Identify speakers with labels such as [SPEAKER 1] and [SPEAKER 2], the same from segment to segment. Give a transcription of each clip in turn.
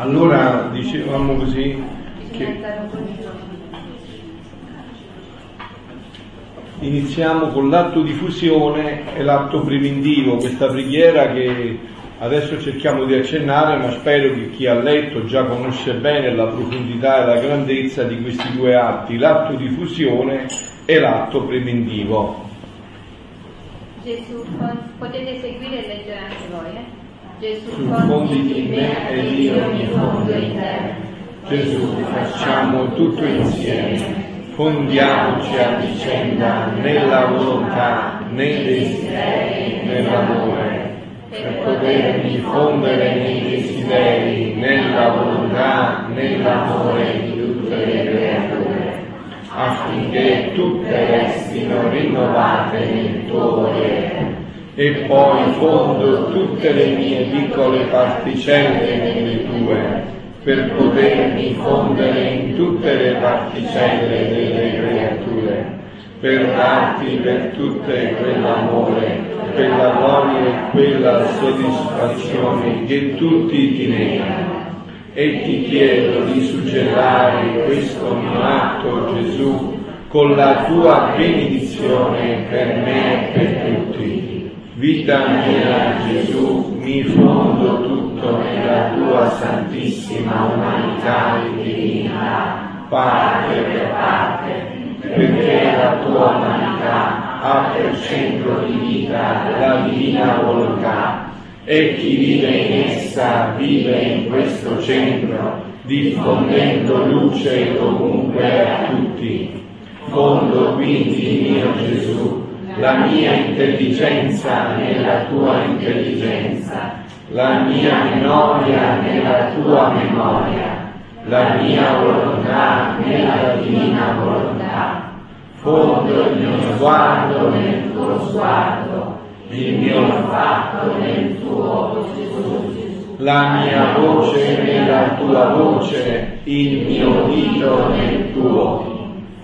[SPEAKER 1] Allora dicevamo così che iniziamo con l'atto di fusione e l'atto preventivo, questa preghiera che adesso cerchiamo di accennare, ma spero che chi ha letto già conosce bene la profondità e la grandezza di questi due atti, l'atto di fusione e l'atto preventivo.
[SPEAKER 2] Gesù, potete seguire leggere anche voi. Eh?
[SPEAKER 1] Gesù, fonditi in me ed io mi fondo in te. Gesù, facciamo tutto insieme. Fondiamoci a vicenda nella volontà, nei desideri, nell'amore, per potermi fondere nei desideri, nella volontà, nell'amore di tutte le creature, affinché tutte restino rinnovate nel tuo volere e poi fondo tutte le mie piccole particelle nelle tue, per potermi fondere in tutte le particelle delle creature, per darti per tutte quell'amore, quella gloria e quella soddisfazione che tutti ti negano. E ti chiedo di suggellare questo mio atto, Gesù, con la tua benedizione per me e per tutti Vita mia Gesù, mi fondo tutto nella tua santissima umanità e divinità, parte per parte, perché la tua umanità ha per centro di vita la divina volontà e chi vive in essa vive in questo centro, diffondendo luce ovunque a tutti. Fondo quindi mio Gesù la mia intelligenza nella tua intelligenza, la mia memoria nella tua memoria, la mia volontà nella divina volontà. Fondo il mio sguardo nel tuo sguardo, il mio olfatto nel tuo Gesù. La mia voce nella tua voce, il mio dito nel tuo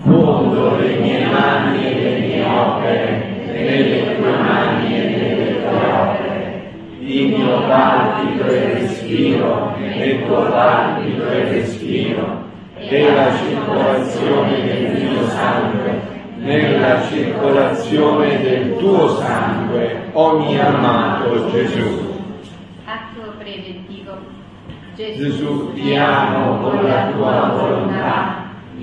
[SPEAKER 1] fondo le mie mani e le mie opere nelle tue mani e nelle tue opere. Il mio palpito e respiro nel tuo palpito e respiro e la circolazione del mio sangue nella circolazione del tuo sangue, o mio amato Gesù.
[SPEAKER 2] Atto preventivo.
[SPEAKER 1] Gesù ti amo con la tua volontà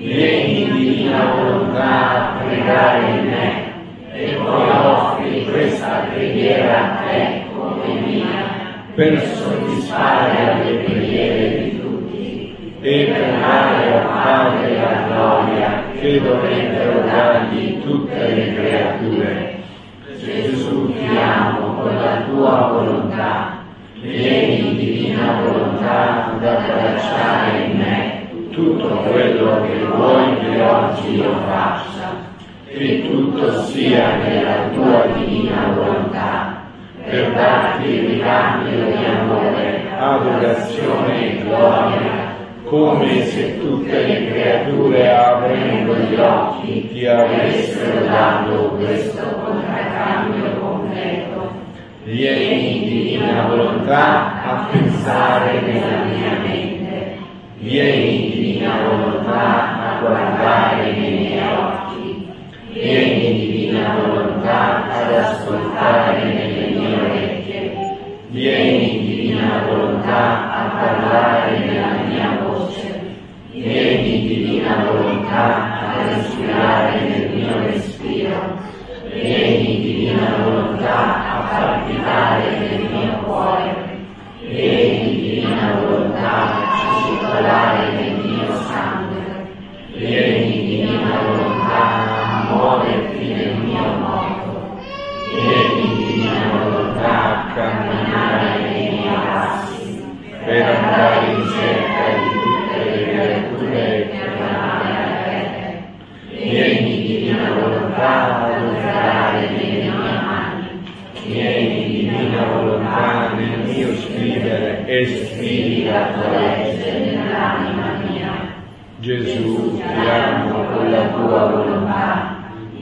[SPEAKER 1] vieni divina volontà a pregare in me e poi offri questa preghiera a te come mia per soddisfare alle preghiere di tutti e per dare al Padre la gloria che dovrebbero dargli tutte le creature. Gesù ti amo con la tua volontà, vieni divina volontà ad abbracciare in me tutto quello che vuoi che oggi io faccia, che tutto sia nella tua divina volontà, per darti il ricambio di amore, adorazione e gloria, come se tutte le creature aprendo gli occhi ti avessero dato questo contraccambio completo. Vieni, divina volontà, a pensare nella mia mente Vieni, divina volontà, a guardare nei miei occhi. Vieni, divina volontà, ad ascoltare nelle mie orecchie. Vieni, divina volontà, a parlare nella mia voce. Vieni, divina volontà, a respirare nel mio respiro. Vieni, divina volontà, a palpitare nel mio cuore. Vieni, divina volontà, circolare nel mio sangue. Vieni, divina volontà, a muoverti nel mio modo. Vieni, divina volontà, a camminare nei miei passi, per andare in cerca di tutte le creature che amare te. Vieni, divina volontà, ad operare nelle mie mani. Vieni, divina volontà, nel mio scrivere e scrivi la tua legge mia. Gesù, ti amo con la tua volontà,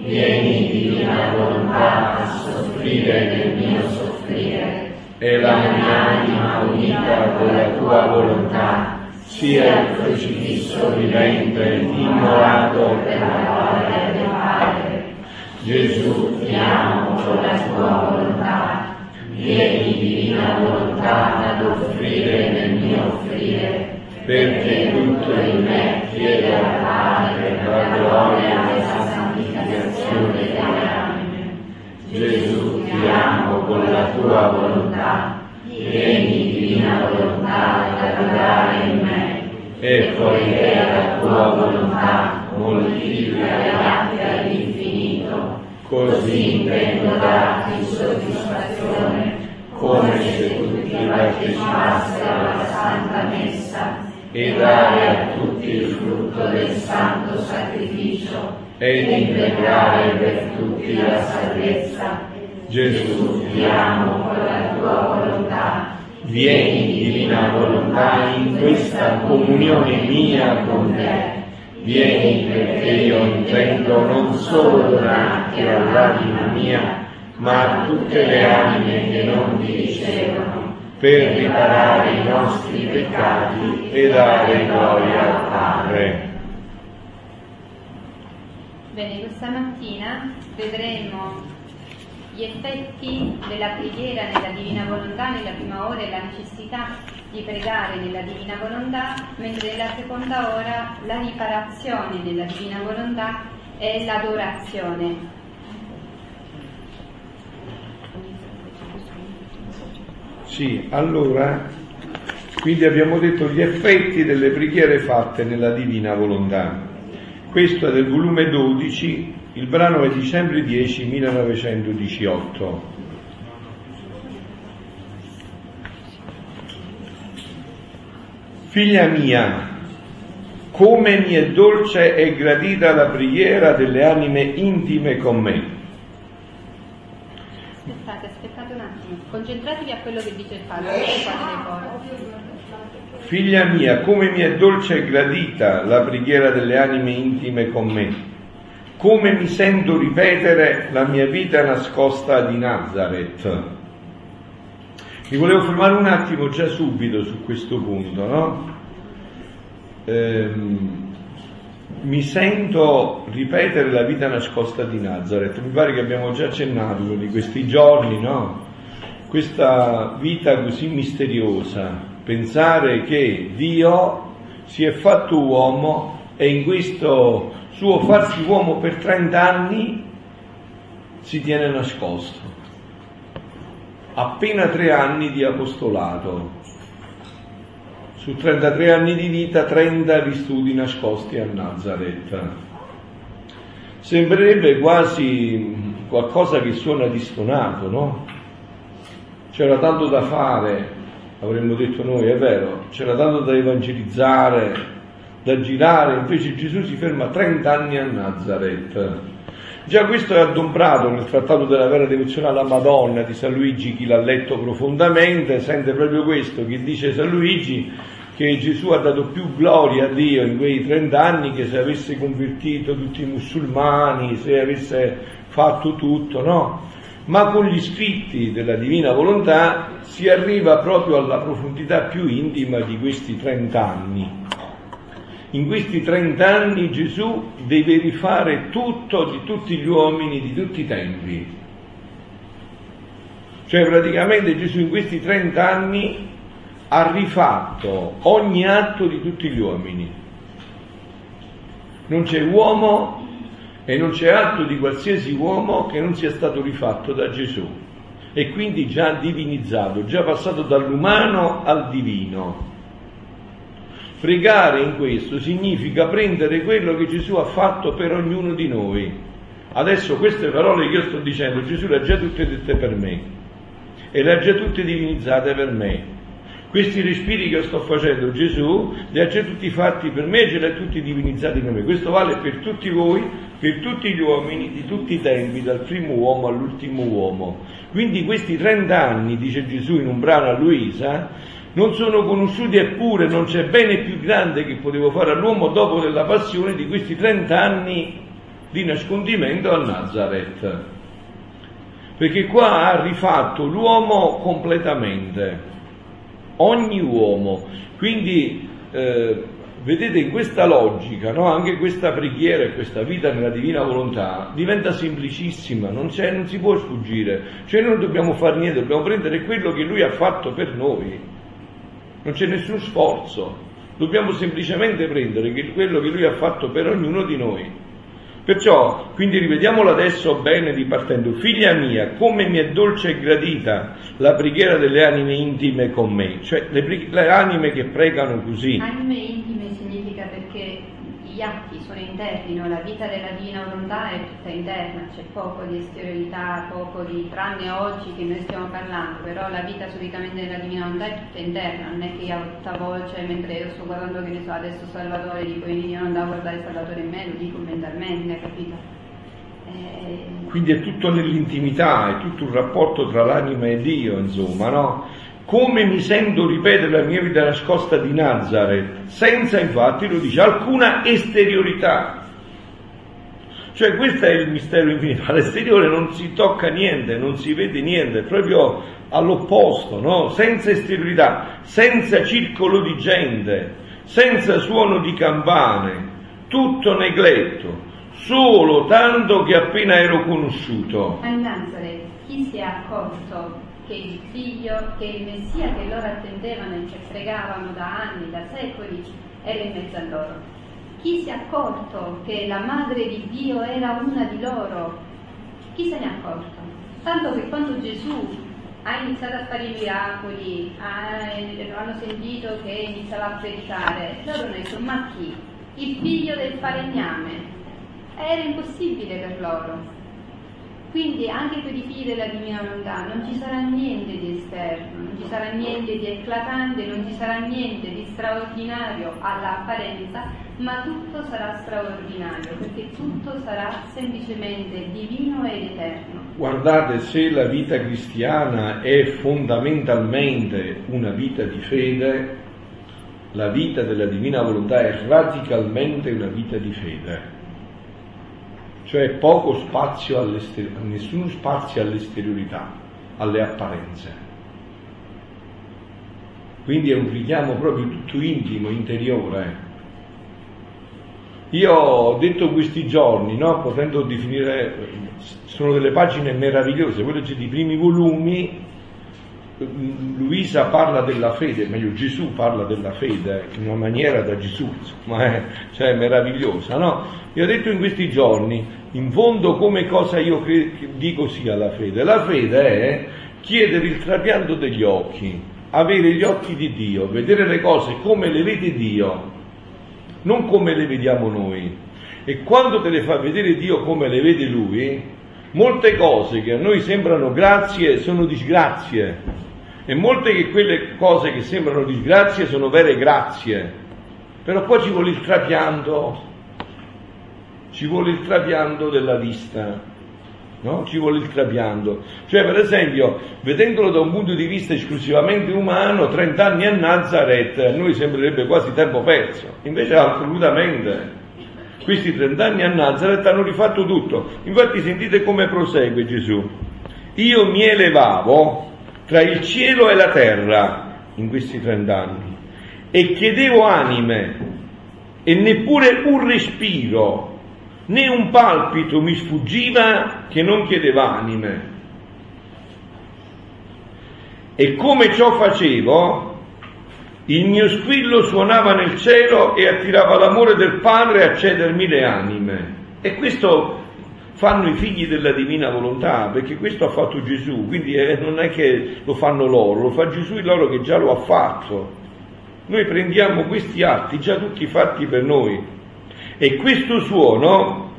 [SPEAKER 1] vieni divina volontà a soffrire nel mio soffrire, e la mia anima unita con la tua volontà. Sia il crocifisso vivente, immolato per la gloria del Padre. Gesù, ti amo con la tua volontà, vieni divina volontà ad offrire nel mio offrire, perché tutto in me chiede al Padre la gloria e la santificazione delle anime. Gesù, ti amo con la tua volontà, vieni divina volontà ad arrivare in me, e poiché la tua volontà moltiplica le atti all'infinito, così intendo darti soddisfazione, come se tutti partecipassero alla Santa Messa, e dare a tutti il frutto del santo sacrificio, ed integrare per tutti la salvezza. Gesù, ti amo con la tua volontà. Vieni, divina volontà, in questa comunione mia con te. Vieni perché io intendo non solo donarti all'anima mia, ma a tutte le anime che non ti ricevono per riparare i nostri peccati e dare gloria al Padre.
[SPEAKER 2] Bene, questa mattina vedremo gli effetti della preghiera nella Divina Volontà nella prima ora e la necessità di pregare nella Divina Volontà, mentre nella seconda ora la riparazione nella Divina Volontà e l'adorazione.
[SPEAKER 1] Sì, allora, quindi abbiamo detto gli effetti delle preghiere fatte nella Divina Volontà. Questo è del volume 12, il brano è dicembre 10, 1918. Figlia mia, come mi è dolce e gradita la preghiera delle anime intime con me
[SPEAKER 2] Concentratevi a quello che dice il padre,
[SPEAKER 1] Figlia mia, come mi è dolce e gradita la preghiera delle anime intime con me, come mi sento ripetere la mia vita nascosta di Nazareth. Mi volevo fermare un attimo già subito su questo punto, no? Ehm, mi sento ripetere la vita nascosta di Nazareth. Mi pare che abbiamo già accennato di questi giorni, no? Questa vita così misteriosa, pensare che Dio si è fatto uomo e in questo suo farsi uomo per 30 anni si tiene nascosto. Appena tre anni di apostolato, su 33 anni di vita, 30 vissuti nascosti a Nazareth. Sembrerebbe quasi qualcosa che suona distonato, no? C'era tanto da fare, avremmo detto noi, è vero, c'era tanto da evangelizzare, da girare, invece Gesù si ferma 30 anni a Nazareth. Già questo è adombrato nel trattato della vera devozione alla Madonna di San Luigi, chi l'ha letto profondamente sente proprio questo, che dice San Luigi che Gesù ha dato più gloria a Dio in quei 30 anni che se avesse convertito tutti i musulmani, se avesse fatto tutto, no? Ma con gli scritti della divina volontà si arriva proprio alla profondità più intima di questi 30 anni. In questi 30 anni Gesù deve rifare tutto di tutti gli uomini di tutti i tempi. Cioè praticamente Gesù in questi 30 anni ha rifatto ogni atto di tutti gli uomini. Non c'è uomo e non c'è atto di qualsiasi uomo che non sia stato rifatto da Gesù e quindi già divinizzato, già passato dall'umano al divino. Pregare in questo significa prendere quello che Gesù ha fatto per ognuno di noi. Adesso queste parole che io sto dicendo, Gesù le ha già tutte dette per me e le ha già tutte divinizzate per me. Questi respiri che sto facendo Gesù li ha già tutti fatti per me ce li ha tutti divinizzati per me. Questo vale per tutti voi, per tutti gli uomini di tutti i tempi, dal primo uomo all'ultimo uomo. Quindi questi 30 anni, dice Gesù in un brano a Luisa, non sono conosciuti eppure non c'è bene più grande che potevo fare all'uomo dopo della passione di questi 30 anni di nascondimento a Nazareth. Perché qua ha rifatto l'uomo completamente ogni uomo. Quindi eh, vedete in questa logica, no? anche questa preghiera e questa vita nella divina volontà diventa semplicissima, non, non si può sfuggire, cioè noi non dobbiamo fare niente, dobbiamo prendere quello che lui ha fatto per noi, non c'è nessun sforzo, dobbiamo semplicemente prendere quello che lui ha fatto per ognuno di noi. Perciò, quindi rivediamolo adesso bene ripartendo. Figlia mia, come mi è dolce e gradita la preghiera delle anime intime con me, cioè le, le anime che pregano così.
[SPEAKER 2] Anime intime gli atti sono interni, no? la vita della divina volontà è tutta interna, c'è poco di esteriorità, poco di, tranne oggi che noi stiamo parlando, però la vita solitamente della divina volontà è tutta interna, non è che ho tutta voce mentre io sto guardando che ne so adesso Salvatore, dico io non devo guardare Salvatore in me, lo dico mentalmente, capito?
[SPEAKER 1] Eh... Quindi è tutto nell'intimità, è tutto un rapporto tra l'anima e Dio, insomma, no? Come mi sento ripetere la mia vita nascosta di Nazareth, senza infatti, lo dice, alcuna esteriorità. Cioè questo è il mistero infinito, all'esteriore non si tocca niente, non si vede niente, proprio all'opposto, no? senza esteriorità, senza circolo di gente, senza suono di campane, tutto negletto, solo tanto che appena ero conosciuto.
[SPEAKER 2] A Nazareth chi si è accorto che il figlio, che il Messia che loro attendevano e che pregavano da anni, da secoli, era in mezzo a loro. Chi si è accorto che la madre di Dio era una di loro? Chi se ne è accorto? Tanto che quando Gesù ha iniziato a fare i miracoli, hanno sentito che iniziava a predicare, loro hanno detto, ma chi? Il figlio del falegname. Era impossibile per loro. Quindi anche per i figli della divina volontà non ci sarà niente di esterno, non ci sarà niente di eclatante, non ci sarà niente di straordinario all'apparenza, ma tutto sarà straordinario, perché tutto sarà semplicemente divino ed eterno.
[SPEAKER 1] Guardate, se la vita cristiana è fondamentalmente una vita di fede, la vita della divina volontà è radicalmente una vita di fede cioè poco spazio nessun spazio all'esteriorità, alle apparenze. Quindi è un richiamo proprio tutto intimo, interiore. Io ho detto questi giorni, no, potendo definire, sono delle pagine meravigliose, voi leggete i primi volumi, Luisa parla della fede, meglio Gesù parla della fede in una maniera da Gesù, insomma, è, cioè meravigliosa, no? Vi ho detto in questi giorni, in fondo come cosa io cre- dico sia la fede? La fede è chiedere il trapianto degli occhi, avere gli occhi di Dio, vedere le cose come le vede Dio, non come le vediamo noi. E quando te le fa vedere Dio come le vede Lui, molte cose che a noi sembrano grazie sono disgrazie e molte che quelle cose che sembrano disgrazie sono vere grazie, però poi ci vuole il trapianto, ci vuole il trapianto della vista, no? Ci vuole il trapianto. Cioè, per esempio, vedendolo da un punto di vista esclusivamente umano, 30 anni a Nazareth a noi sembrerebbe quasi tempo perso, invece assolutamente. Questi 30 anni a Nazareth hanno rifatto tutto. Infatti sentite come prosegue Gesù. Io mi elevavo tra il cielo e la terra in questi trent'anni e chiedevo anime e neppure un respiro né un palpito mi sfuggiva che non chiedeva anime. E come ciò facevo, il mio squillo suonava nel cielo e attirava l'amore del Padre a cedermi le anime. E questo fanno i figli della divina volontà, perché questo ha fatto Gesù, quindi eh, non è che lo fanno loro, lo fa Gesù in loro che già lo ha fatto. Noi prendiamo questi atti già tutti fatti per noi e questo suono,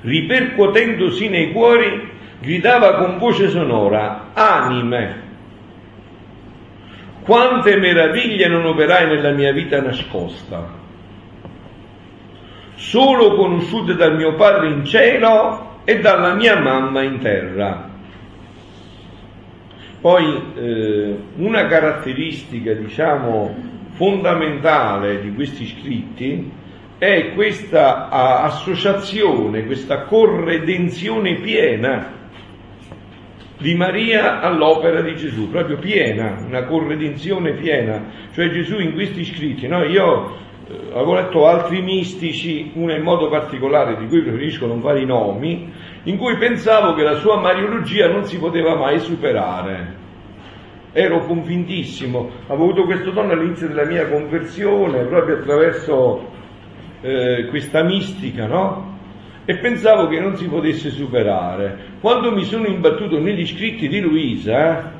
[SPEAKER 1] ripercuotendosi nei cuori, gridava con voce sonora, anime, quante meraviglie non operai nella mia vita nascosta solo conosciute dal mio Padre in cielo e dalla mia mamma in terra. Poi eh, una caratteristica, diciamo, fondamentale di questi scritti è questa associazione, questa corredenzione piena di Maria all'opera di Gesù, proprio piena, una corredenzione piena. Cioè Gesù in questi scritti, no? io eh, avevo letto altri mistici, uno in modo particolare di cui preferisco non fare i nomi, in cui pensavo che la sua mariologia non si poteva mai superare. Ero convintissimo, avevo avuto questo dono all'inizio della mia conversione, proprio attraverso eh, questa mistica, no? e pensavo che non si potesse superare. Quando mi sono imbattuto negli scritti di Luisa,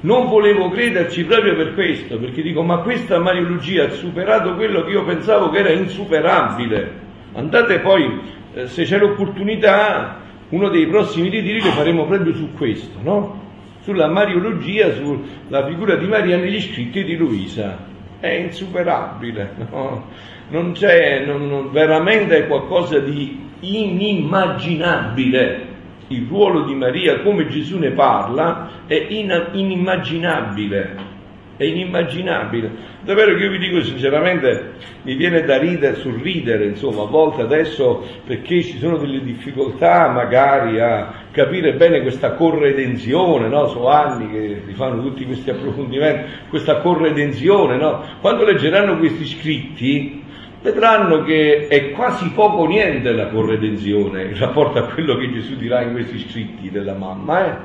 [SPEAKER 1] non volevo crederci proprio per questo, perché dico, ma questa Mariologia ha superato quello che io pensavo che era insuperabile. Andate poi, eh, se c'è l'opportunità, uno dei prossimi ritiri lo faremo proprio su questo, no? Sulla Mariologia, sulla figura di Maria negli scritti di Luisa. È insuperabile, no? Non c'è, non, non, veramente è qualcosa di inimmaginabile. Il ruolo di Maria, come Gesù ne parla, è in, inimmaginabile. È inimmaginabile. Davvero che io vi dico sinceramente, mi viene da ridere, sorridere, insomma, a volte adesso perché ci sono delle difficoltà magari a capire bene questa corredenzione, no? Sono anni che si fanno tutti questi approfondimenti, questa corredenzione, no? Quando leggeranno questi scritti, vedranno che è quasi poco o niente la corredenzione in rapporto a quello che Gesù dirà in questi scritti della mamma. Eh?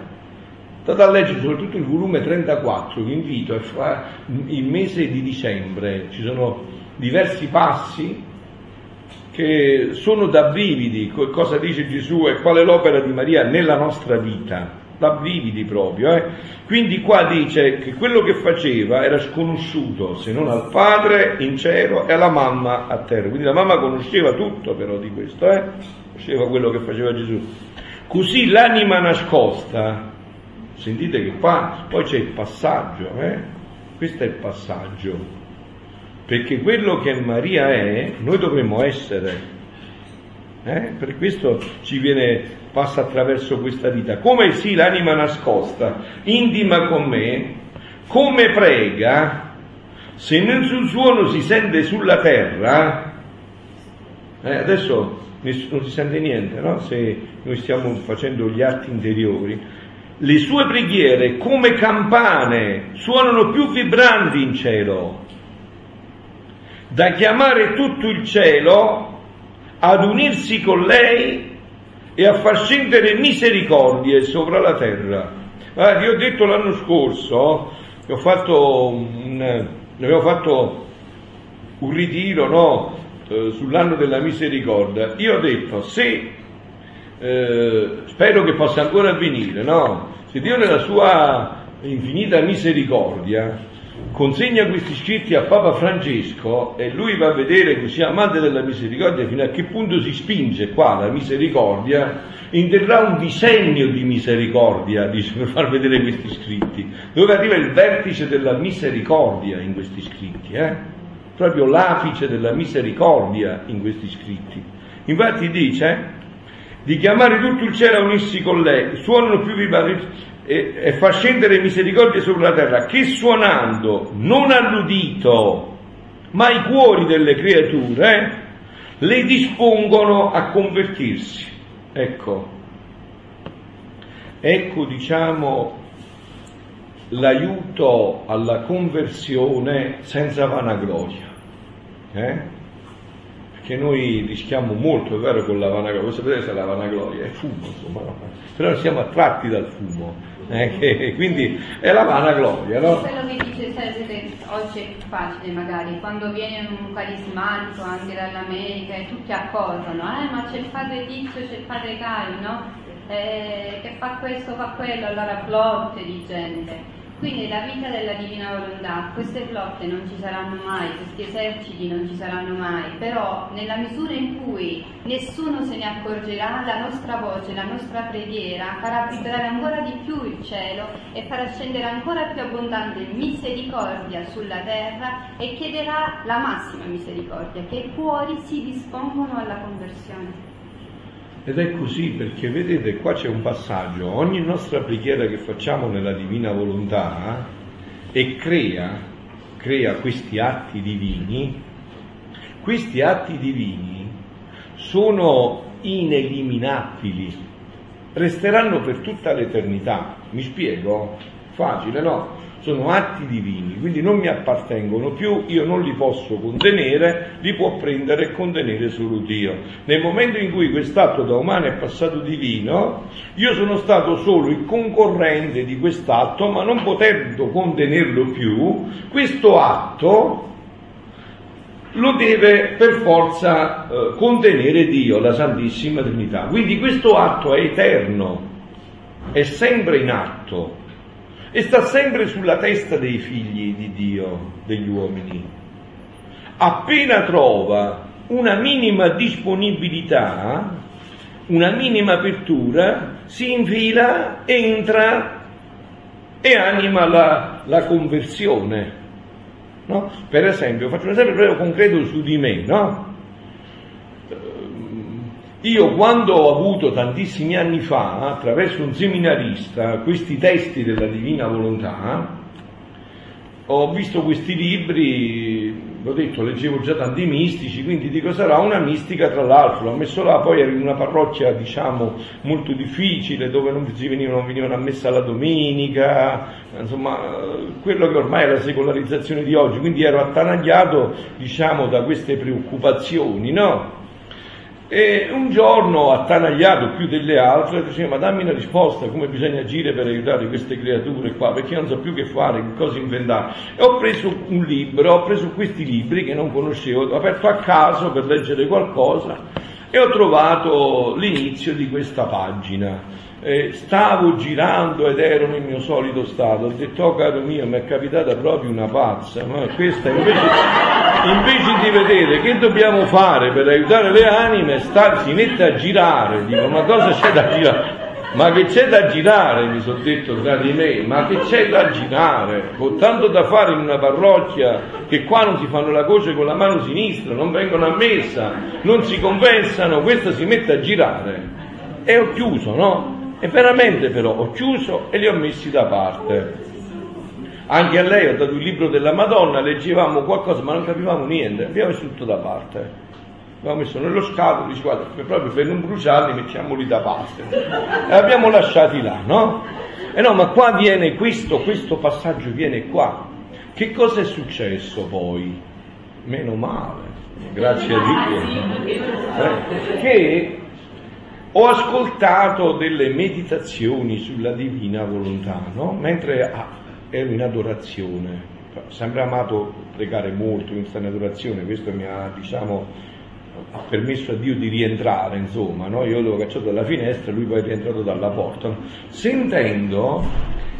[SPEAKER 1] State a leggere soprattutto il volume 34, vi invito a fare il mese di dicembre, ci sono diversi passi che sono da brividi, cosa dice Gesù e qual è l'opera di Maria nella nostra vita da brividi proprio. Eh? Quindi qua dice che quello che faceva era sconosciuto se non al padre in cielo e alla mamma a terra. Quindi la mamma conosceva tutto però di questo, eh? conosceva quello che faceva Gesù. Così l'anima nascosta, sentite che qua poi c'è il passaggio, eh? questo è il passaggio, perché quello che Maria è, noi dovremmo essere. Eh? Per questo ci viene passa attraverso questa vita. Come sì l'anima nascosta, intima con me, come prega, se nessun suono si sente sulla terra, eh, adesso non si sente niente, no? Se noi stiamo facendo gli atti interiori, le sue preghiere come campane suonano più vibranti in cielo, da chiamare tutto il cielo ad unirsi con lei e a far scendere misericordie sopra la terra. Guarda, io ho detto l'anno scorso, ho fatto un, avevo fatto un ritiro no, eh, sull'anno della misericordia, io ho detto se, eh, spero che possa ancora avvenire, no? se Dio nella sua infinita misericordia consegna questi scritti a Papa Francesco e lui va a vedere così amante della misericordia fino a che punto si spinge qua la misericordia, interrà un disegno di misericordia, dice, per far vedere questi scritti, dove arriva il vertice della misericordia in questi scritti, eh? proprio l'apice della misericordia in questi scritti. Infatti dice di chiamare tutto il cielo a unirsi con lei, suonano più vivaci e, e fa scendere misericordia sulla terra, che suonando non all'udito, ma ai cuori delle creature, eh, le dispongono a convertirsi. Ecco, ecco diciamo l'aiuto alla conversione senza vanagloria. Eh? Perché noi rischiamo molto, è vero, con la vanagloria, voi sapete se la vanagloria è fumo, insomma, però siamo attratti dal fumo eh, che, quindi è la vanagloria, no?
[SPEAKER 2] Quello che dice sempre, oggi è più facile magari, quando viene un carismatico anche dall'America e tutti accorrono, eh ma c'è il padre Tizio, c'è il padre Caio, no? Eh, che fa questo, fa quello, allora flotte di gente. Quindi la vita della divina volontà, queste flotte non ci saranno mai, questi eserciti non ci saranno mai, però nella misura in cui nessuno se ne accorgerà, la nostra voce, la nostra preghiera farà vibrare ancora di più il cielo e farà scendere ancora più abbondante misericordia sulla terra e chiederà la massima misericordia, che i cuori si dispongono alla conversione.
[SPEAKER 1] Ed è così perché vedete qua c'è un passaggio, ogni nostra preghiera che facciamo nella divina volontà e crea, crea questi atti divini, questi atti divini sono ineliminabili. resteranno per tutta l'eternità. Mi spiego? Facile, no? Sono atti divini, quindi non mi appartengono più, io non li posso contenere, li può prendere e contenere solo Dio. Nel momento in cui quest'atto da umano è passato divino, io sono stato solo il concorrente di quest'atto, ma non potendo contenerlo più, questo atto lo deve per forza eh, contenere Dio, la Santissima Trinità. Quindi questo atto è eterno, è sempre in atto e sta sempre sulla testa dei figli di Dio, degli uomini. Appena trova una minima disponibilità, una minima apertura, si infila, entra e anima la, la conversione. No? Per esempio, faccio un esempio proprio concreto su di me, no? Io quando ho avuto tantissimi anni fa, attraverso un seminarista, questi testi della Divina Volontà, ho visto questi libri, l'ho detto, leggevo già tanti mistici, quindi dico sarà una mistica tra l'altro, l'ho messo là, poi ero in una parrocchia diciamo molto difficile, dove non, venivano, venivano a messa la domenica, insomma quello che ormai è la secolarizzazione di oggi, quindi ero attanagliato diciamo da queste preoccupazioni, no? E un giorno, attanagliato più delle altre, diceva, ma dammi una risposta, come bisogna agire per aiutare queste creature qua, perché non so più che fare, che cosa inventare. E ho preso un libro, ho preso questi libri che non conoscevo, ho aperto a caso per leggere qualcosa e ho trovato l'inizio di questa pagina eh, stavo girando ed ero nel mio solito stato, ho detto oh caro mio mi è capitata proprio una pazza, ma questa invece, invece di vedere che dobbiamo fare per aiutare le anime, sta, si mette a girare, dico ma cosa c'è da girare? Ma che c'è da girare, mi sono detto tra di me, ma che c'è da girare? Ho tanto da fare in una parrocchia che qua non si fanno la croce con la mano sinistra, non vengono a messa, non si compensano, questa si mette a girare. E ho chiuso, no? E veramente però ho chiuso e li ho messi da parte. Anche a lei ho dato il libro della Madonna, leggevamo qualcosa ma non capivamo niente, abbiamo messo tutto da parte. Abbiamo messo nello scatolo, dice guarda, proprio per non bruciarli mettiamoli da parte. E abbiamo lasciati là, no? E no, ma qua viene questo, questo passaggio viene qua. Che cosa è successo poi? Meno male, grazie a Dio. Eh, che ho ascoltato delle meditazioni sulla divina volontà, no? mentre ah, ero in adorazione. Sempre amato pregare molto in questa adorazione, questo mi ha, diciamo, ha permesso a Dio di rientrare, insomma, no? io l'avevo cacciato dalla finestra, lui poi è rientrato dalla porta. Sentendo,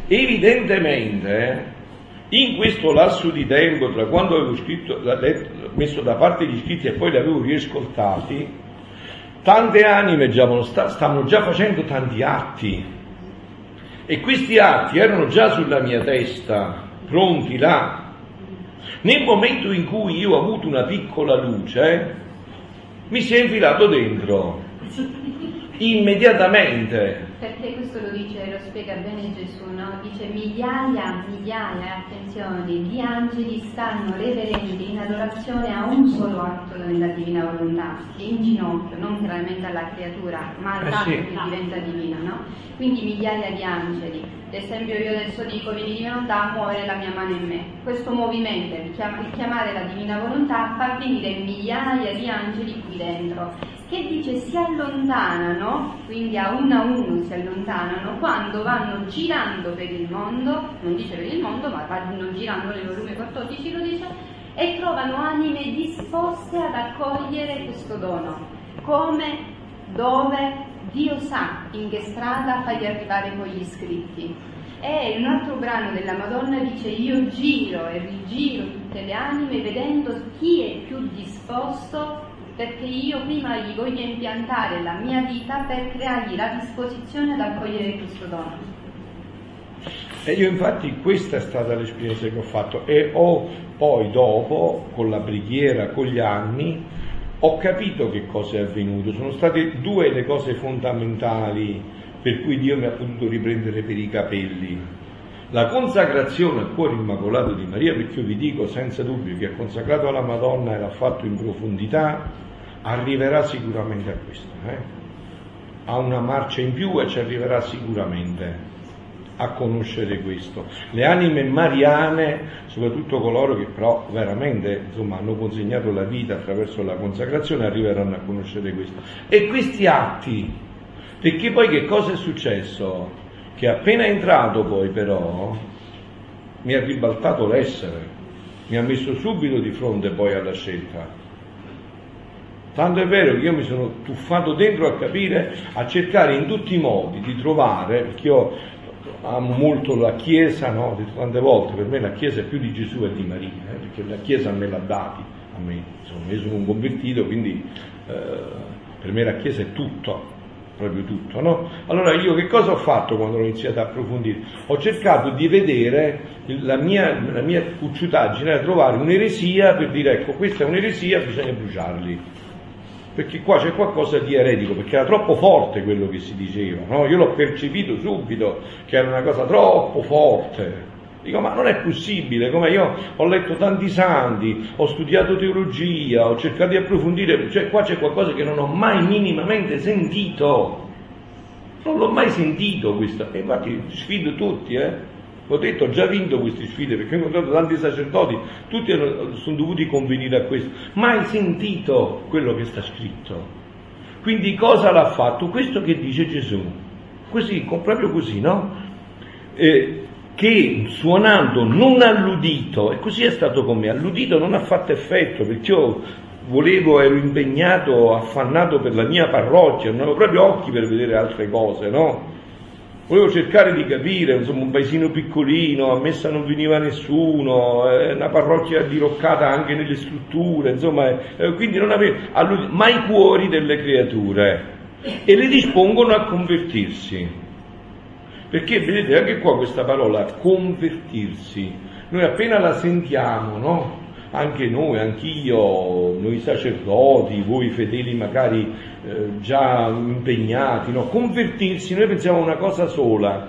[SPEAKER 1] evidentemente, in questo lasso di tempo, tra quando avevo scritto, messo da parte gli scritti e poi li avevo riascoltati, Tante anime già stavano già facendo tanti atti e questi atti erano già sulla mia testa, pronti là. Nel momento in cui io ho avuto una piccola luce, mi si è infilato dentro, immediatamente.
[SPEAKER 2] Perché questo lo dice, lo spiega bene Gesù, no? Dice migliaia, migliaia, attenzione, di angeli stanno reverenti in adorazione a un solo atto della divina volontà, in ginocchio, non chiaramente alla creatura, ma all'atto eh sì. che diventa divino, no? Quindi migliaia di angeli. Ad esempio io adesso dico vieni divina volontà, muovere la mia mano in me. Questo movimento, il chiamare la divina volontà, fa venire migliaia di angeli qui dentro che dice si allontanano, quindi a uno a uno si allontanano, quando vanno girando per il mondo, non dice per il mondo, ma vanno girando nel volume 14 lo dice, e trovano anime disposte ad accogliere questo dono. Come, dove, Dio sa in che strada fargli arrivare con gli iscritti. E un altro brano della Madonna dice io giro e rigiro tutte le anime vedendo chi è più disposto perché io prima gli voglio impiantare la mia vita per creargli la disposizione ad accogliere questo dono.
[SPEAKER 1] E io infatti questa è stata l'esperienza che ho fatto e ho poi dopo, con la preghiera, con gli anni, ho capito che cosa è avvenuto. Sono state due le cose fondamentali per cui Dio mi ha potuto riprendere per i capelli. La consacrazione al cuore immacolato di Maria, perché io vi dico senza dubbio che ha consacrato alla Madonna e l'ha fatto in profondità, arriverà sicuramente a questo. Eh? ha una marcia in più e ci arriverà sicuramente a conoscere questo. Le anime mariane, soprattutto coloro che però veramente insomma, hanno consegnato la vita attraverso la consacrazione, arriveranno a conoscere questo. E questi atti, perché poi che cosa è successo? Che appena entrato poi però mi ha ribaltato l'essere, mi ha messo subito di fronte poi alla scelta. Tanto è vero che io mi sono tuffato dentro a capire, a cercare in tutti i modi di trovare, perché io amo molto la Chiesa, no? Ho detto tante volte, per me la Chiesa è più di Gesù e di Maria, eh? perché la Chiesa me l'ha dati, a me, insomma, io sono un convertito, quindi eh, per me la Chiesa è tutto, proprio tutto, no? Allora io che cosa ho fatto quando ho iniziato a approfondire? Ho cercato di vedere la mia, la mia cucciutaggine, a trovare un'eresia per dire ecco questa è un'eresia, bisogna bruciarli perché qua c'è qualcosa di eretico, perché era troppo forte quello che si diceva, no? io l'ho percepito subito che era una cosa troppo forte. Dico, ma non è possibile, come io ho letto tanti santi, ho studiato teologia, ho cercato di approfondire, cioè qua c'è qualcosa che non ho mai minimamente sentito. Non l'ho mai sentito questo, e infatti sfido tutti, eh? Ho detto, ho già vinto queste sfide perché ho incontrato tanti sacerdoti, tutti sono dovuti convenire a questo. Mai sentito quello che sta scritto. Quindi cosa l'ha fatto? Questo che dice Gesù. Così, proprio così, no? Eh, che suonando non alludito, e così è stato con me, alludito non ha fatto effetto perché io volevo, ero impegnato, affannato per la mia parrocchia, non avevo proprio occhi per vedere altre cose, no? Volevo cercare di capire, insomma, un paesino piccolino, a messa non veniva nessuno, eh, una parrocchia diroccata anche nelle strutture, insomma, eh, quindi non avevo mai cuori delle creature e le dispongono a convertirsi. Perché vedete anche qua questa parola convertirsi, noi appena la sentiamo, no? anche noi, anch'io, noi sacerdoti, voi fedeli magari eh, già impegnati, no? convertirsi, noi pensiamo a una cosa sola,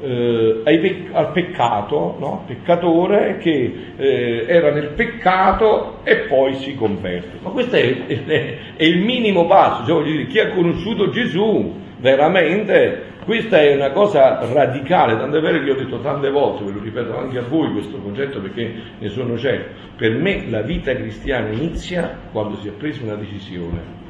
[SPEAKER 1] eh, pe- al peccato, no? peccatore che eh, era nel peccato e poi si converte. Ma questo è, è, è il minimo passo, cioè, dire, chi ha conosciuto Gesù veramente questa è una cosa radicale, tanto è vero che io ho detto tante volte, ve lo ripeto anche a voi questo concetto perché ne sono certo, per me la vita cristiana inizia quando si è presa una decisione,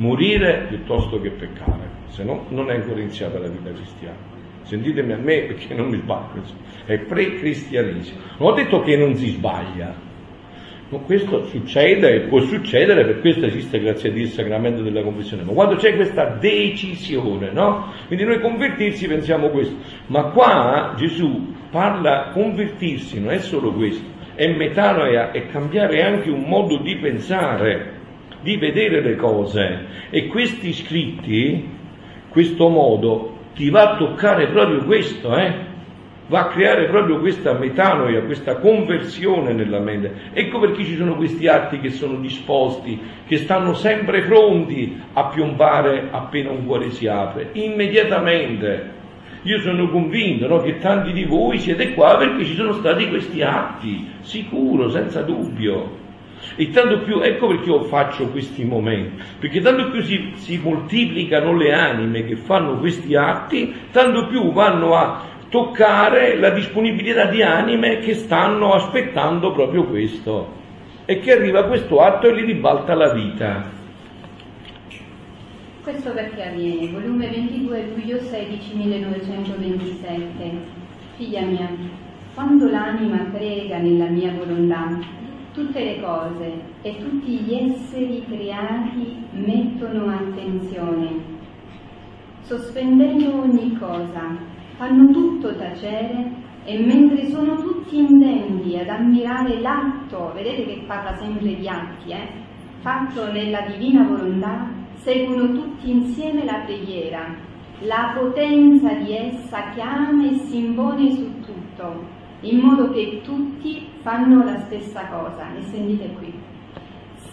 [SPEAKER 1] morire piuttosto che peccare, se no non è ancora iniziata la vita cristiana. Sentitemi a me perché non mi sbaglio, è pre-cristianesimo. Non ho detto che non si sbaglia, No, questo succede e può succedere, per questo esiste grazie a Dio il sacramento della confessione, ma quando c'è questa decisione, no? Quindi noi convertirsi pensiamo questo, ma qua Gesù parla convertirsi, non è solo questo, è metanoia, è cambiare anche un modo di pensare, di vedere le cose e questi scritti, questo modo, ti va a toccare proprio questo, eh? va a creare proprio questa metanoia, questa conversione nella mente. Ecco perché ci sono questi atti che sono disposti, che stanno sempre pronti a piombare appena un cuore si apre, immediatamente. Io sono convinto no, che tanti di voi siete qua perché ci sono stati questi atti, sicuro, senza dubbio. E tanto più, ecco perché io faccio questi momenti, perché tanto più si, si moltiplicano le anime che fanno questi atti, tanto più vanno a toccare la disponibilità di anime che stanno aspettando proprio questo e che arriva questo atto e li ribalta la vita.
[SPEAKER 2] Questo perché avviene? Volume 22, luglio 16, 1927. Figlia mia, quando l'anima prega nella mia volontà, tutte le cose e tutti gli esseri creati mettono attenzione, sospendendo ogni cosa fanno tutto tacere e mentre sono tutti intenti ad ammirare l'atto, vedete che parla sempre di atti, eh, fatto nella divina volontà, seguono tutti insieme la preghiera, la potenza di essa chiama e si impone su tutto, in modo che tutti fanno la stessa cosa. E sentite qui.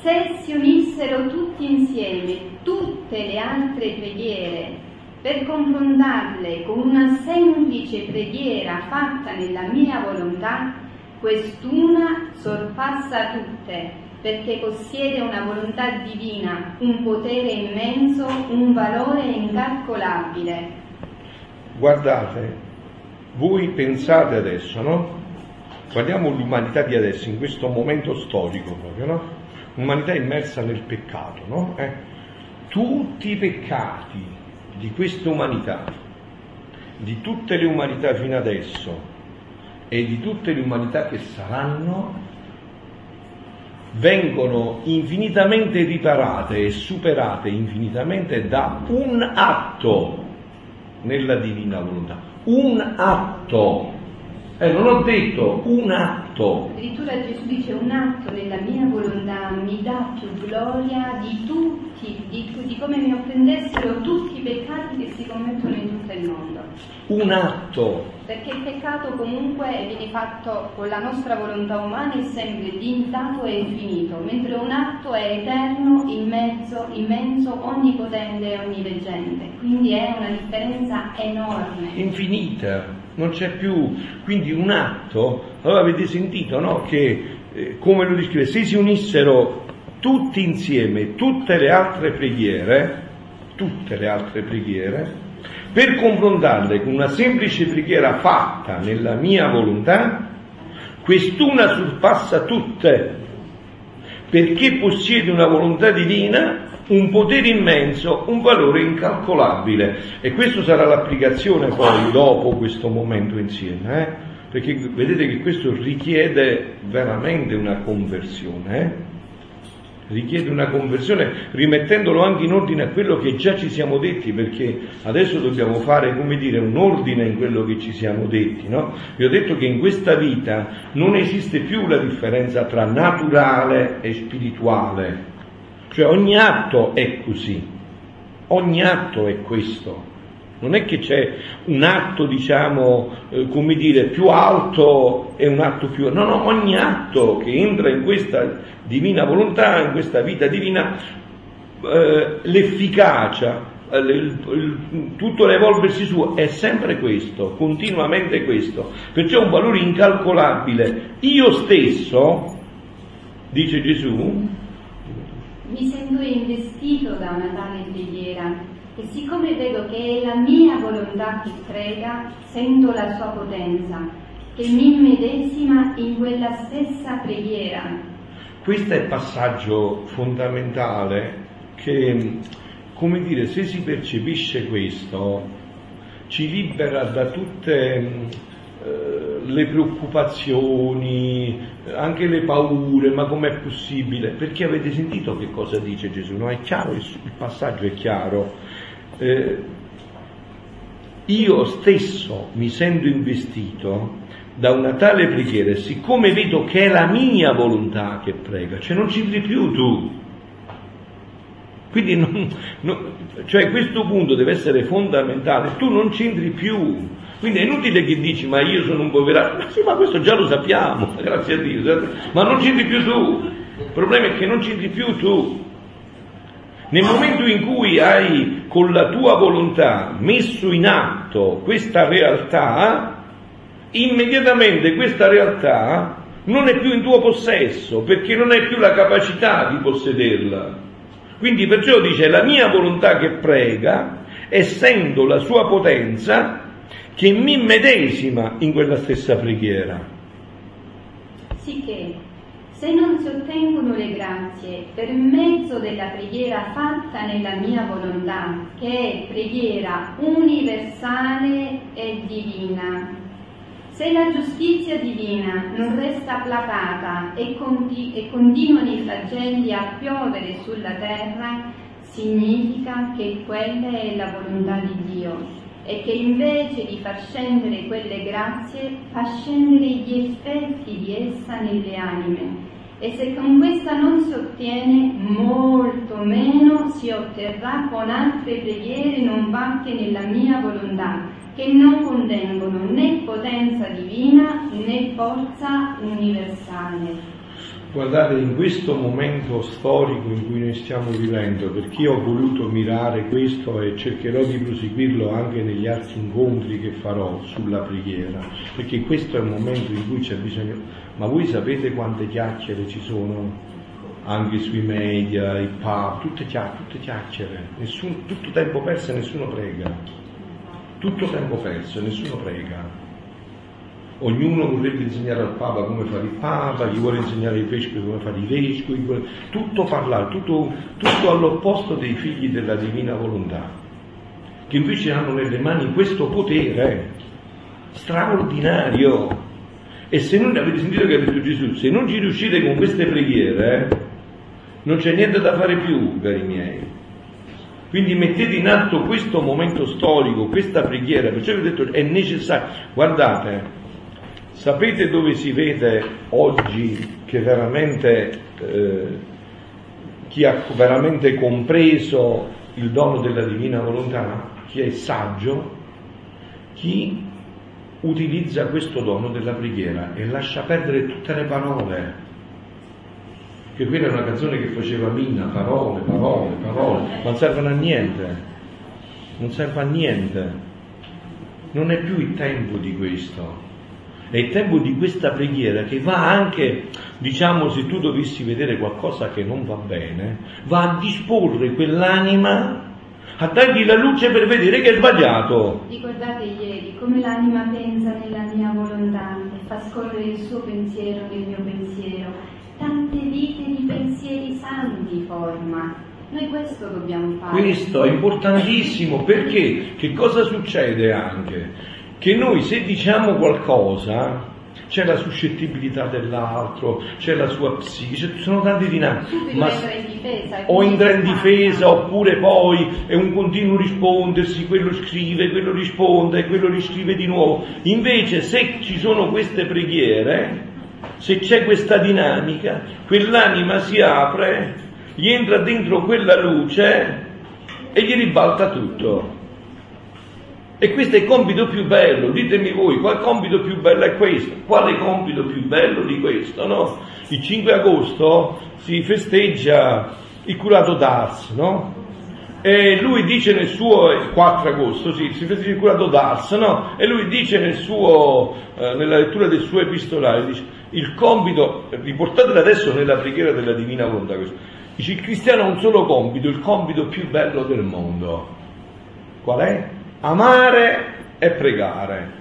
[SPEAKER 2] Se si unissero tutti insieme tutte le altre preghiere per confrontarle con una semplice preghiera fatta nella mia volontà, quest'una sorpassa tutte, perché possiede una volontà divina, un potere immenso, un valore incalcolabile.
[SPEAKER 1] Guardate, voi pensate adesso, no? Guardiamo l'umanità di adesso, in questo momento storico proprio, no? L'umanità immersa nel peccato, no? Eh? Tutti i peccati di questa umanità, di tutte le umanità fino adesso e di tutte le umanità che saranno, vengono infinitamente riparate e superate infinitamente da un atto nella divina volontà. Un atto eh, non ho detto un atto.
[SPEAKER 2] Addirittura Gesù dice un atto nella mia volontà mi dà più gloria di tutti, di, di come mi offendessero tutti i peccati che si commettono in tutto il mondo.
[SPEAKER 1] Un atto.
[SPEAKER 2] Perché il peccato comunque viene fatto con la nostra volontà umana è sempre limitato e infinito, mentre un atto è eterno, immenso, immenso, onnipotente e onniveggente. Quindi è una differenza enorme.
[SPEAKER 1] Infinita non c'è più quindi un atto. Allora avete sentito no? che, eh, come lo descrive, se si unissero tutti insieme tutte le altre preghiere, tutte le altre preghiere, per confrontarle con una semplice preghiera fatta nella mia volontà, quest'una sorpassa tutte, perché possiede una volontà divina un potere immenso, un valore incalcolabile. E questa sarà l'applicazione poi dopo questo momento insieme, eh? perché vedete che questo richiede veramente una conversione. Eh? richiede una conversione rimettendolo anche in ordine a quello che già ci siamo detti, perché adesso dobbiamo fare, come dire, un ordine in quello che ci siamo detti, no? Vi ho detto che in questa vita non esiste più la differenza tra naturale e spirituale, cioè ogni atto è così, ogni atto è questo. Non è che c'è un atto, diciamo, eh, come dire, più alto e un atto più... No, no, ogni atto che entra in questa divina volontà, in questa vita divina, eh, l'efficacia, eh, il, il, tutto l'evolversi suo è sempre questo, continuamente questo. Perciò è un valore incalcolabile. Io stesso, dice Gesù,
[SPEAKER 2] mi sento investito da una tale preghiera e siccome vedo che è la mia volontà che prega, sento la sua potenza, che mi immedesima in quella stessa preghiera.
[SPEAKER 1] Questo è il passaggio fondamentale che, come dire, se si percepisce questo, ci libera da tutte le preoccupazioni, anche le paure, ma com'è possibile? Perché avete sentito che cosa dice Gesù? No, è chiaro, il, passaggio è chiaro. Eh, io stesso mi sento investito da una tale preghiera, siccome vedo che è la mia volontà che prega, cioè non c'entri più tu. Quindi non, non, cioè questo punto deve essere fondamentale, tu non c'entri più, quindi è inutile che dici ma io sono un poverato, ma sì, ma questo già lo sappiamo, grazie a Dio, ma non c'entri più tu, il problema è che non c'entri più tu. Nel momento in cui hai con la tua volontà messo in atto questa realtà, immediatamente questa realtà non è più in tuo possesso, perché non hai più la capacità di possederla. Quindi perciò dice la mia volontà che prega, essendo la sua potenza, che mi medesima in quella stessa preghiera.
[SPEAKER 2] Sicché, se non si ottengono le grazie per mezzo della preghiera fatta nella mia volontà, che è preghiera universale e divina, se la giustizia divina non resta placata e, conti- e continuano i flagelli a piovere sulla terra, significa che quella è la volontà di Dio e che invece di far scendere quelle grazie fa scendere gli effetti di essa nelle anime e se con questa non si ottiene molto meno si otterrà con altre preghiere non fatte nella mia volontà che non contengono né potenza divina né forza universale.
[SPEAKER 1] Guardate, in questo momento storico in cui noi stiamo vivendo, perché io ho voluto mirare questo e cercherò di proseguirlo anche negli altri incontri che farò sulla preghiera, perché questo è il momento in cui c'è bisogno Ma voi sapete quante chiacchiere ci sono anche sui media, i pub, tutte, chiacchiere, tutte chiacchiere, nessun, tutto tempo perso e nessuno prega. Tutto tempo perso e nessuno prega. Ognuno vorrebbe insegnare al Papa come fare il Papa, gli vuole insegnare ai vescovi come fare i vescovi, vuole... tutto parlare, tutto, tutto all'opposto dei figli della divina volontà, che invece hanno nelle mani questo potere straordinario. E se non avete sentito che ha detto Gesù, se non ci riuscite con queste preghiere, non c'è niente da fare più, cari miei. Quindi mettete in atto questo momento storico, questa preghiera, perciò vi ho detto è necessario. Guardate, sapete dove si vede oggi che veramente eh, chi ha veramente compreso il dono della divina volontà, chi è saggio, chi utilizza questo dono della preghiera e lascia perdere tutte le parole. Che quella è una canzone che faceva Mina, parole, parole, parole, non servono a niente, non serve a niente, non è più il tempo di questo, è il tempo di questa preghiera che va anche, diciamo, se tu dovessi vedere qualcosa che non va bene, va a disporre quell'anima a dargli la luce per vedere che è sbagliato.
[SPEAKER 2] Ricordate ieri come l'anima pensa nella mia volontà e fa scorrere il suo pensiero nel mio pensiero tante vite di pensieri santi forma. Noi questo dobbiamo fare.
[SPEAKER 1] Questo è importantissimo perché che cosa succede anche? Che noi se diciamo qualcosa c'è la suscettibilità dell'altro, c'è la sua psiche, ci sono tante dinamiche.
[SPEAKER 2] Ma in difesa,
[SPEAKER 1] o entra in difesa oppure poi è un continuo rispondersi, quello scrive, quello risponde, quello riscrive di nuovo. Invece se ci sono queste preghiere, se c'è questa dinamica, quell'anima si apre, gli entra dentro quella luce e gli ribalta tutto. E questo è il compito più bello, ditemi voi, qual compito più bello è questo? Quale compito più bello di questo, no? Il 5 agosto si festeggia il curato d'Ars, no? E lui dice nel suo, 4 agosto, sì, si festeggia il curato d'Ars, no? E lui dice nel suo, eh, nella lettura del suo epistolare, dice, il compito, riportatelo adesso nella preghiera della Divina Volontà, questo. dice il cristiano ha un solo compito, il compito più bello del mondo. Qual è? Amare e pregare.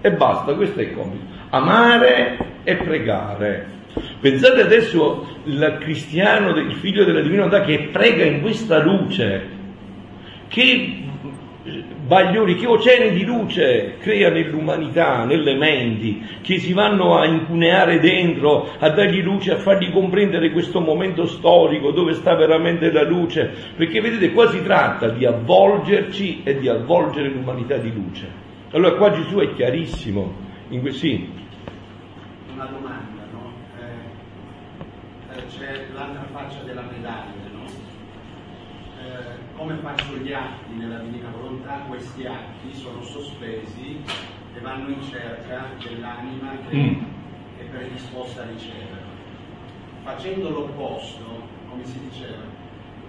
[SPEAKER 1] E basta, questo è il compito. Amare e pregare. Pensate adesso al cristiano, il figlio della Divina Volontà che prega in questa luce, che bagliori, che oceani di luce crea nell'umanità, nelle menti, che si vanno a incuneare dentro, a dargli luce, a fargli comprendere questo momento storico dove sta veramente la luce, perché vedete qua si tratta di avvolgerci e di avvolgere l'umanità di luce. Allora qua Gesù è chiarissimo, in que- sì.
[SPEAKER 3] Una domanda, no? Eh, eh c'è l'altra faccia della medaglia eh, come faccio gli atti nella Divina Volontà, questi atti sono sospesi e vanno in cerca dell'anima che mm. è predisposta a ricevere. Facendo l'opposto, come si diceva,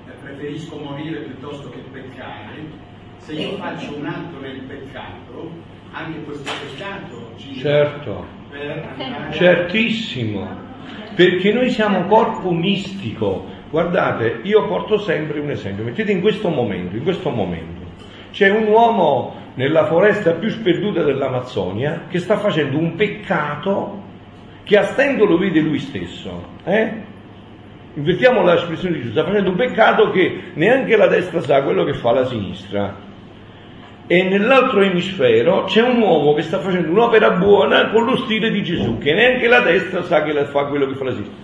[SPEAKER 3] eh, preferisco morire piuttosto che peccare, se io faccio un atto nel peccato, anche questo peccato ci
[SPEAKER 1] certo. per andare certissimo perché noi siamo un corpo mistico Guardate, io porto sempre un esempio, mettete in questo momento, in questo momento, c'è un uomo nella foresta più sperduta dell'Amazzonia che sta facendo un peccato che a stento lo vede lui stesso. Eh? Invertiamo l'espressione di Gesù, sta facendo un peccato che neanche la destra sa quello che fa la sinistra. E nell'altro emisfero c'è un uomo che sta facendo un'opera buona con lo stile di Gesù, che neanche la destra sa che fa quello che fa la sinistra.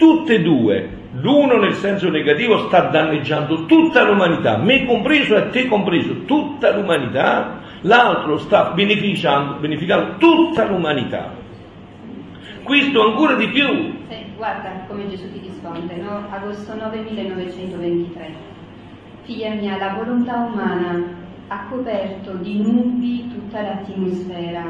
[SPEAKER 1] Tutte e due L'uno nel senso negativo sta danneggiando tutta l'umanità, me compreso e te compreso, tutta l'umanità, l'altro sta beneficiando, beneficiando tutta l'umanità. Questo ancora di più.
[SPEAKER 2] Sì, guarda come Gesù ti risponde, no? agosto 9 1923. Figlia mia, la volontà umana ha coperto di nubi tutta l'atmosfera,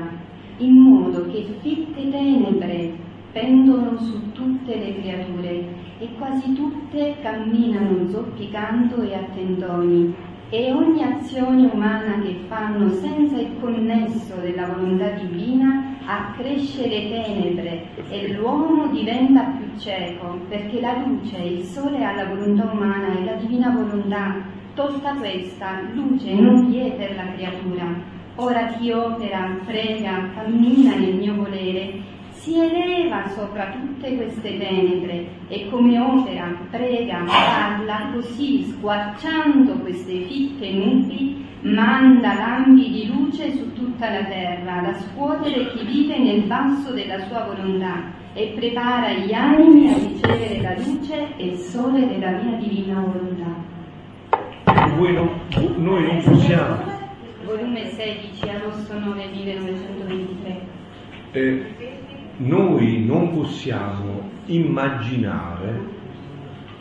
[SPEAKER 2] in modo che fitte tenebre pendono su tutte le creature e quasi tutte camminano zoppicando e a tendoni e ogni azione umana che fanno senza il connesso della volontà divina accresce le tenebre e l'uomo diventa più cieco, perché la luce, il sole ha la volontà umana e la divina volontà. Tolta questa, luce non vi è per la creatura. Ora ti opera, prega, cammina nel mio volere si eleva sopra tutte queste tenebre e come opera, prega, parla, così squarciando queste fitte nubi, manda lampi di luce su tutta la terra, da scuotere chi vive nel basso della sua volontà e prepara gli animi a ricevere la luce e il sole della mia divina volontà.
[SPEAKER 1] Voi non, noi non possiamo.
[SPEAKER 2] Volume 16, agosto 9 1923.
[SPEAKER 1] Eh, noi non possiamo immaginare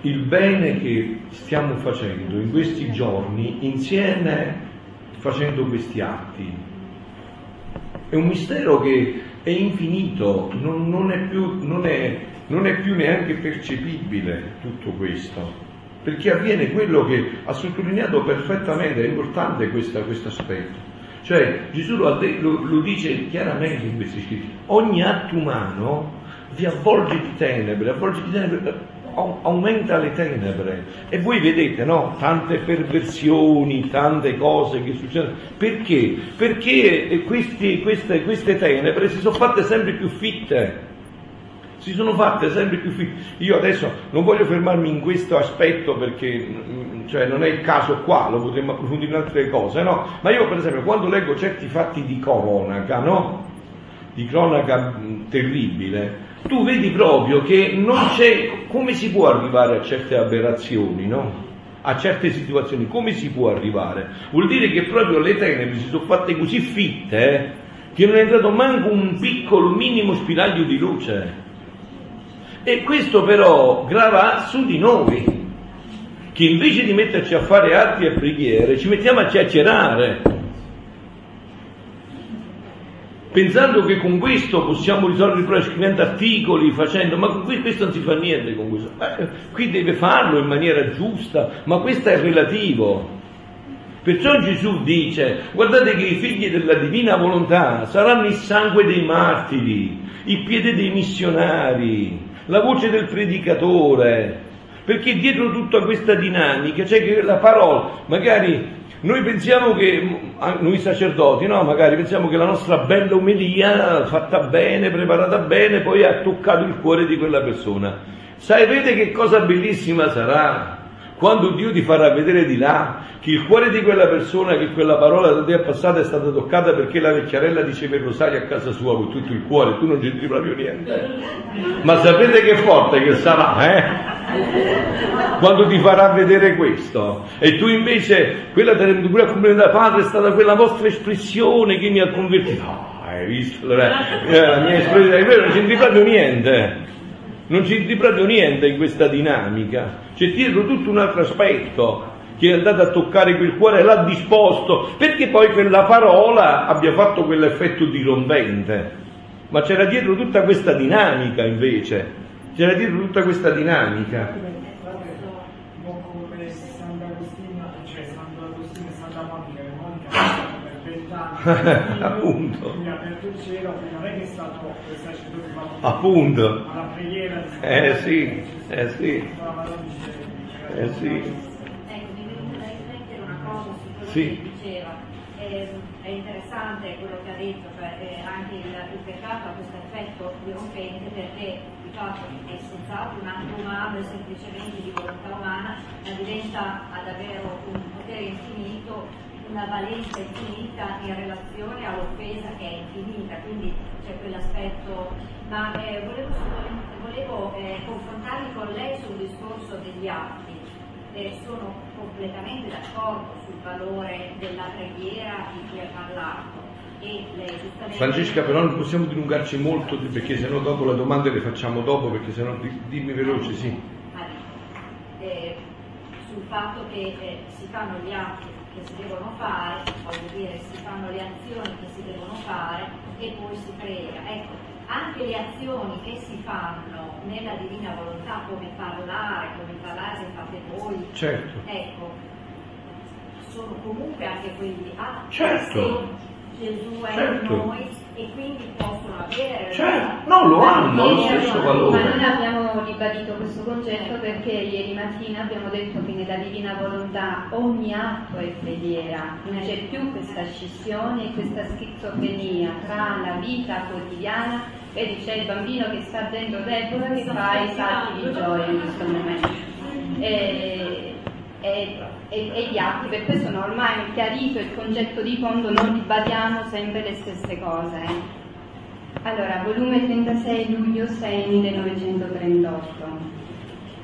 [SPEAKER 1] il bene che stiamo facendo in questi giorni insieme facendo questi atti. È un mistero che è infinito, non, non, è, più, non, è, non è più neanche percepibile tutto questo perché avviene quello che ha sottolineato perfettamente, è importante questo aspetto. Cioè Gesù lo, lo, lo dice chiaramente in questi scritti, ogni atto umano vi avvolge di tenebre, avvolge di tenebre, aumenta le tenebre. E voi vedete, no? Tante perversioni, tante cose che succedono. Perché? Perché questi, queste, queste tenebre si sono fatte sempre più fitte si sono fatte sempre più fitte. Io adesso non voglio fermarmi in questo aspetto perché cioè, non è il caso qua, lo potremmo approfondire in altre cose, no? Ma io per esempio quando leggo certi fatti di cronaca, no? Di cronaca terribile, tu vedi proprio che non c'è, come si può arrivare a certe aberrazioni, no? A certe situazioni, come si può arrivare? Vuol dire che proprio le tenebre si sono fatte così fitte eh, che non è entrato manco un piccolo minimo spiraglio di luce. E questo però grava su di noi, che invece di metterci a fare arti e preghiere, ci mettiamo a chiacchierare, pensando che con questo possiamo risolvere il problema, scrivendo articoli, facendo, ma con questo non si fa niente con questo. Eh, qui deve farlo in maniera giusta, ma questo è relativo. Perciò Gesù dice, guardate che i figli della divina volontà saranno il sangue dei martiri, il piede dei missionari, la voce del predicatore, perché dietro tutta questa dinamica c'è che la parola, magari noi pensiamo che, noi sacerdoti, no, magari pensiamo che la nostra bella omelia, fatta bene, preparata bene, poi ha toccato il cuore di quella persona. Sapete che cosa bellissima sarà? Quando Dio ti farà vedere di là che il cuore di quella persona, che quella parola da te è passata è stata toccata perché la vecchiarella diceva il rosario a casa sua con tutto il cuore, tu non c'entri proprio niente. Ma sapete che forte che sarà, eh? Quando ti farà vedere questo. E tu invece, quella tenuta pure a complementare, padre, è stata quella vostra espressione che mi ha convertito. Oh, hai visto? Eh, la mia espressione, è vero, non c'entri proprio niente non c'entri proprio niente in questa dinamica, c'è dietro tutto un altro aspetto che è andato a toccare quel cuore l'ha disposto, perché poi quella parola abbia fatto quell'effetto dirompente. Ma c'era dietro tutta questa dinamica invece, c'era dietro tutta questa dinamica. Appunto. Appunto. Eh sì, eh sì. Eh sì.
[SPEAKER 4] Sì. Diceva, eh, è interessante quello che ha detto, cioè eh, anche il, il, peccato ha questo effetto dirompente perché di fatto è senz'altro un atto umano e semplicemente di volontà umana, ma diventa ad avere un potere infinito, una valenza infinita in relazione all'offesa che è infinita, quindi c'è quell'aspetto. Ma eh, volevo, volevo eh, confrontarmi con lei sul discorso degli atti eh, sono completamente d'accordo sul valore della preghiera di cui ha parlato. Giustamente...
[SPEAKER 1] Francesca però non possiamo dilungarci molto perché sennò dopo le domande le facciamo dopo perché sennò dimmi veloce sì.
[SPEAKER 4] Eh, sul fatto che eh, si fanno gli atti che si devono fare, voglio dire si fanno le azioni che si devono fare e poi si prega. Ecco, anche le azioni che si fanno nella divina volontà, come parlare, come parlare se fate voi,
[SPEAKER 1] certo.
[SPEAKER 4] ecco, sono comunque anche quegli atti
[SPEAKER 1] certo.
[SPEAKER 4] Gesù è
[SPEAKER 1] certo.
[SPEAKER 4] in noi e quindi possono avere...
[SPEAKER 1] Cioè, no, lo hanno lo stesso valore.
[SPEAKER 2] Ma noi abbiamo ribadito questo concetto perché ieri mattina abbiamo detto che nella divina volontà ogni atto è preghiera, non c'è più questa scissione, questa schizofrenia tra la vita quotidiana, vedi c'è il bambino che sta dentro Deborah che fa i salti di gioia in questo momento. E, e, e, e, gli atti, per questo sono ormai chiarito il concetto di fondo, non ribadiamo sempre le stesse cose. Allora, volume 36, luglio 6 1938.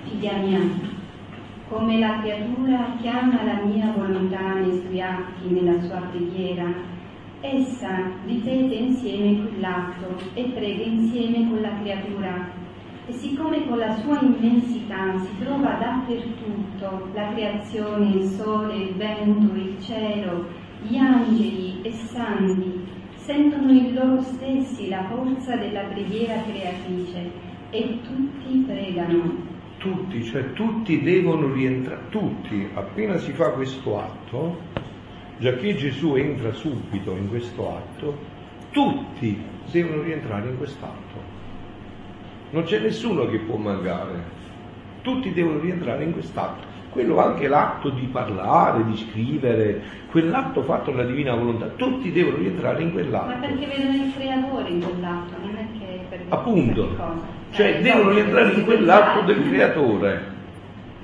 [SPEAKER 2] Figlia mia, come la creatura chiama la mia volontà nei suoi atti, nella sua preghiera, essa ripete insieme quell'atto e prega insieme con la creatura e siccome con la sua immensità si trova dappertutto la creazione, il sole, il vento, il cielo, gli angeli e santi, sentono in loro stessi la forza della preghiera creatrice e tutti pregano.
[SPEAKER 1] Tutti, cioè tutti devono rientrare, tutti, appena si fa questo atto, già che Gesù entra subito in questo atto, tutti devono rientrare in quest'atto non c'è nessuno che può mancare, tutti devono rientrare in quest'atto. Quello anche l'atto di parlare, di scrivere, quell'atto fatto alla divina volontà, tutti devono rientrare in quell'atto.
[SPEAKER 2] Ma perché vedono il creatore in quell'atto, non è che per
[SPEAKER 1] Appunto, cioè, cioè devono rientrare in quell'atto del creatore.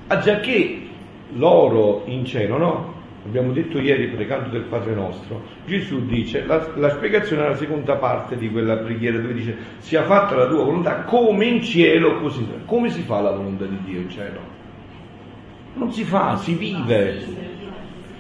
[SPEAKER 1] Ah già che loro in cielo, no? Abbiamo detto ieri pregando del Padre nostro, Gesù dice, la, la spiegazione è la seconda parte di quella preghiera dove dice sia fatta la tua volontà come in cielo così. Come si fa la volontà di Dio in cielo? Non si fa, si vive.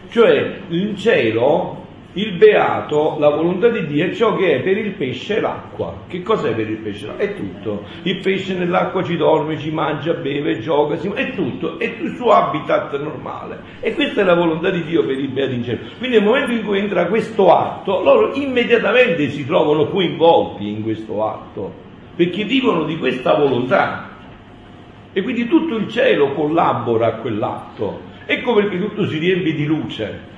[SPEAKER 1] Cioè in cielo il beato, la volontà di Dio è ciò che è per il pesce l'acqua. Che cos'è per il pesce? È tutto. Il pesce nell'acqua ci dorme, ci mangia, beve, gioca, si... è tutto, è il suo habitat normale. E questa è la volontà di Dio per il beato in cielo. Quindi nel momento in cui entra questo atto, loro immediatamente si trovano coinvolti in questo atto, perché vivono di questa volontà. E quindi tutto il cielo collabora a quell'atto. Ecco perché tutto si riempie di luce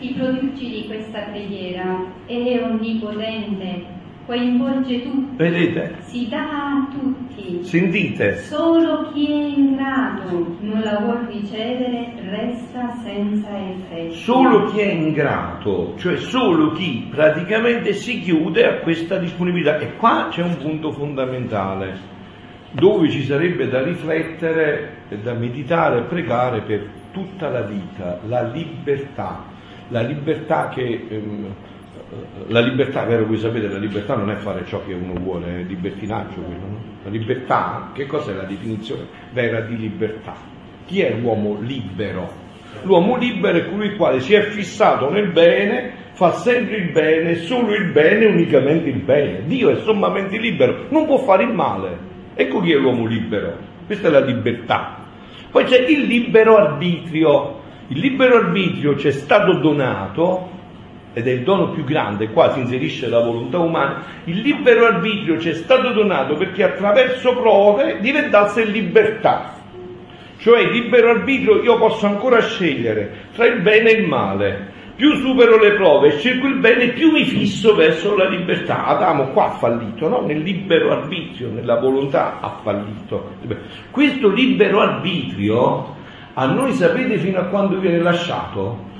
[SPEAKER 2] il prodigi di questa preghiera è onnipotente, coinvolge tutti,
[SPEAKER 1] Vedete?
[SPEAKER 2] si dà a tutti.
[SPEAKER 1] Sentite?
[SPEAKER 2] Solo chi è in grado non la vuol ricevere resta senza effetto.
[SPEAKER 1] Solo chi è in grado, cioè solo chi praticamente si chiude a questa disponibilità. E qua c'è un punto fondamentale dove ci sarebbe da riflettere, da meditare e pregare per tutta la vita, la libertà la libertà che... Ehm, la libertà, vero voi sapete, la libertà non è fare ciò che uno vuole, è libertinaggio quello, no? La libertà, che cos'è la definizione vera di libertà? Chi è l'uomo libero? L'uomo libero è colui il quale si è fissato nel bene, fa sempre il bene, solo il bene, unicamente il bene. Dio è sommamente libero, non può fare il male. Ecco chi è l'uomo libero. Questa è la libertà. Poi c'è il libero arbitrio, il libero arbitrio ci è stato donato, ed è il dono più grande, qua si inserisce la volontà umana, il libero arbitrio ci è stato donato perché attraverso prove diventasse libertà. Cioè il libero arbitrio io posso ancora scegliere tra il bene e il male. Più supero le prove e scelgo il bene, più mi fisso verso la libertà. Adamo qua ha fallito, no? Nel libero arbitrio, nella volontà ha fallito. Questo libero arbitrio a noi sapete fino a quando viene lasciato?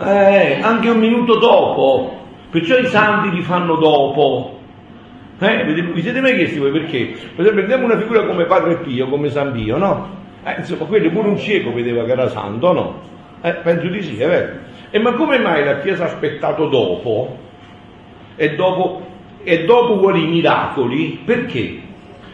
[SPEAKER 1] Eh, anche un minuto dopo. Perciò i santi li fanno dopo. Eh, vi siete mai chiesti voi perché? Per esempio, prendiamo una figura come Padre Pio, come San Pio, no? Eh, insomma, quello pure un cieco vedeva che era santo, no? Eh, penso di sì, è vero. E ma come mai la Chiesa ha aspettato dopo? E dopo, e dopo vuole i miracoli? Perché?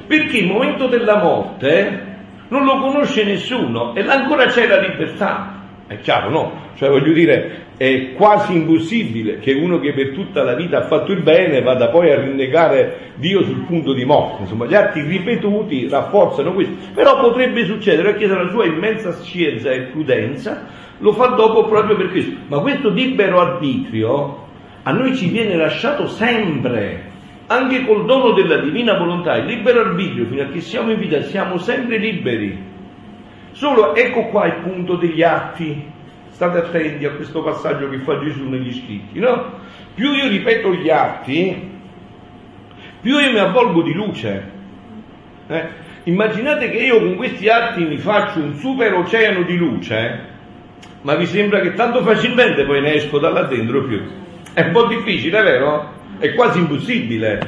[SPEAKER 1] Perché il momento della morte non lo conosce nessuno e ancora c'è la libertà. È chiaro, no? Cioè voglio dire, è quasi impossibile che uno che per tutta la vita ha fatto il bene vada poi a rinnegare Dio sul punto di morte. Insomma, gli atti ripetuti rafforzano questo. Però potrebbe succedere perché la sua immensa scienza e prudenza lo fa dopo proprio per questo. Ma questo libero arbitrio a noi ci viene lasciato sempre anche col dono della divina volontà, il libero arbitrio, fino a che siamo in vita, siamo sempre liberi. Solo ecco qua il punto degli atti. state attenti a questo passaggio che fa Gesù negli scritti, no? Più io ripeto gli atti, più io mi avvolgo di luce. Eh? Immaginate che io con questi atti mi faccio un super oceano di luce, ma vi sembra che tanto facilmente poi ne esco da là dentro più? È un po' difficile, vero? È quasi impossibile,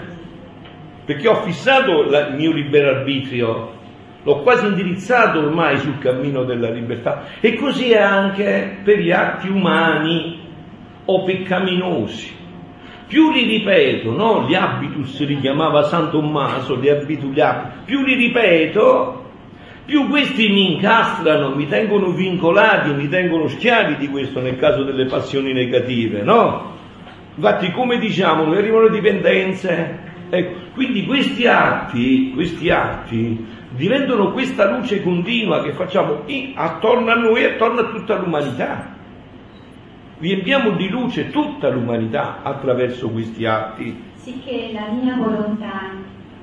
[SPEAKER 1] perché ho fissato il mio libero arbitrio l'ho quasi indirizzato ormai sul cammino della libertà e così è anche per gli atti umani o peccaminosi. Più li ripeto, no? Gli habitus li chiamava San Tommaso, li abituliamo, più li ripeto, più questi mi incastrano, mi tengono vincolati, mi tengono schiavi di questo nel caso delle passioni negative, no? Infatti, come diciamo, noi arrivano dipendenze. Ecco, quindi questi atti, questi atti diventano questa luce continua che facciamo attorno a noi e attorno a tutta l'umanità. Riempiamo di luce tutta l'umanità attraverso questi atti.
[SPEAKER 2] Sicché la mia volontà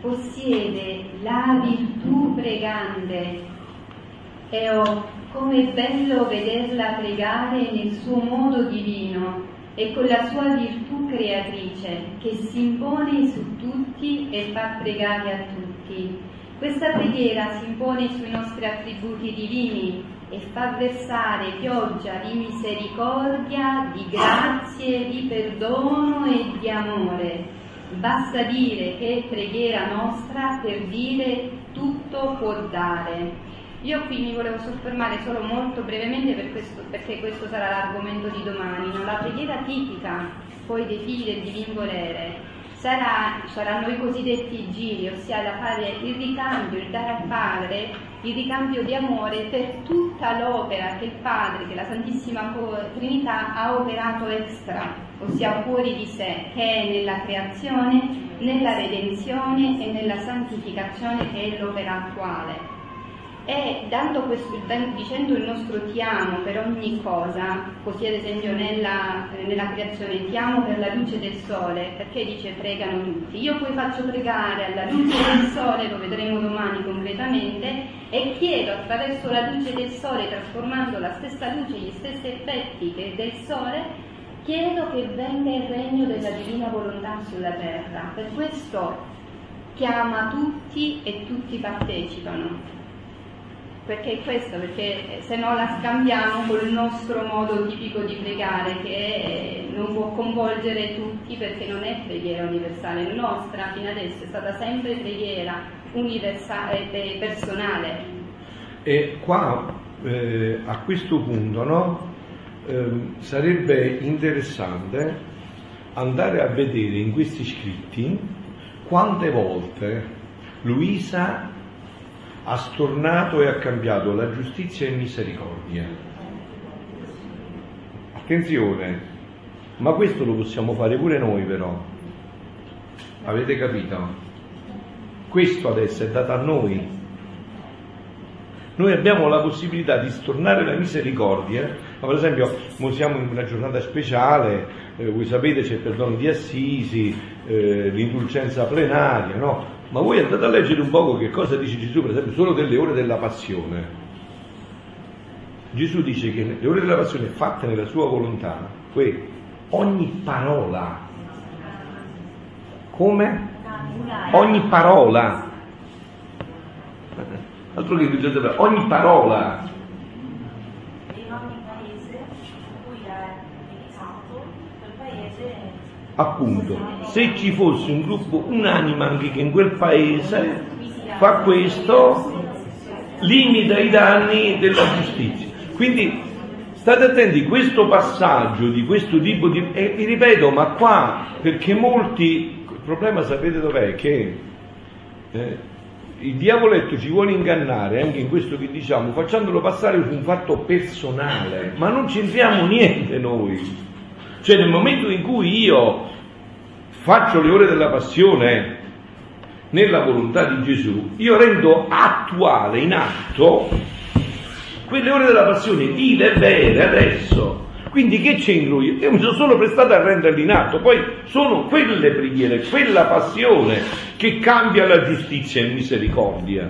[SPEAKER 2] possiede la virtù pregante e ho come bello vederla pregare nel suo modo divino e con la sua virtù creatrice che si impone su tutti e fa pregare a tutti questa preghiera si impone sui nostri attributi divini e fa versare pioggia di misericordia, di grazie, di perdono e di amore. Basta dire che è preghiera nostra per dire tutto può dare. Io qui mi volevo soffermare solo molto brevemente per questo, perché questo sarà l'argomento di domani. No? La preghiera tipica poi dei figli del divin volere sarà, saranno i cosiddetti giri, ossia da fare il ricambio, il dare al Padre, il ricambio di amore per tutta l'opera che il Padre, che la Santissima Trinità ha operato extra, ossia fuori di sé, che è nella creazione, nella redenzione e nella santificazione che è l'opera attuale e questo, dicendo il nostro ti amo per ogni cosa, così ad esempio nella, nella, creazione ti amo per la luce del sole, perché dice pregano tutti, io poi faccio pregare alla luce del sole, lo vedremo domani completamente, e chiedo attraverso la luce del sole, trasformando la stessa luce, gli stessi effetti del sole, chiedo che venga il regno della divina volontà sulla terra. Per questo chiama tutti e tutti partecipano perché è questo, perché se no la scambiamo col nostro modo tipico di pregare che eh, non può coinvolgere tutti perché non è preghiera universale, la nostra fino adesso è stata sempre preghiera universale, e eh, personale.
[SPEAKER 1] E qua eh, a questo punto no, eh, sarebbe interessante andare a vedere in questi scritti quante volte Luisa ha stornato e ha cambiato la giustizia in misericordia. Attenzione, ma questo lo possiamo fare pure noi però. Avete capito? Questo adesso è dato a noi. Noi abbiamo la possibilità di stornare la misericordia, ma per esempio siamo in una giornata speciale, eh, voi sapete c'è il perdono di Assisi, eh, l'indulgenza plenaria, no? Ma voi andate a leggere un poco che cosa dice Gesù, per esempio, solo delle ore della passione. Gesù dice che le ore della passione fatte nella sua volontà, poi ogni parola, come? Ogni parola, altro che ogni parola appunto, se ci fosse un gruppo unanime anche che in quel paese fa questo, limita i danni della giustizia. Quindi state attenti, questo passaggio di questo tipo di... E vi ripeto, ma qua, perché molti... Il problema sapete dov'è? Che eh, il diavoletto ci vuole ingannare anche in questo che diciamo, facendolo passare su un fatto personale, ma non c'entriamo niente noi. Cioè nel momento in cui io faccio le ore della passione nella volontà di Gesù, io rendo attuale, in atto, quelle ore della passione vive e vere adesso. Quindi che c'entro io? Io mi sono solo prestato a renderli in atto, poi sono quelle preghiere, quella passione che cambia la giustizia in misericordia.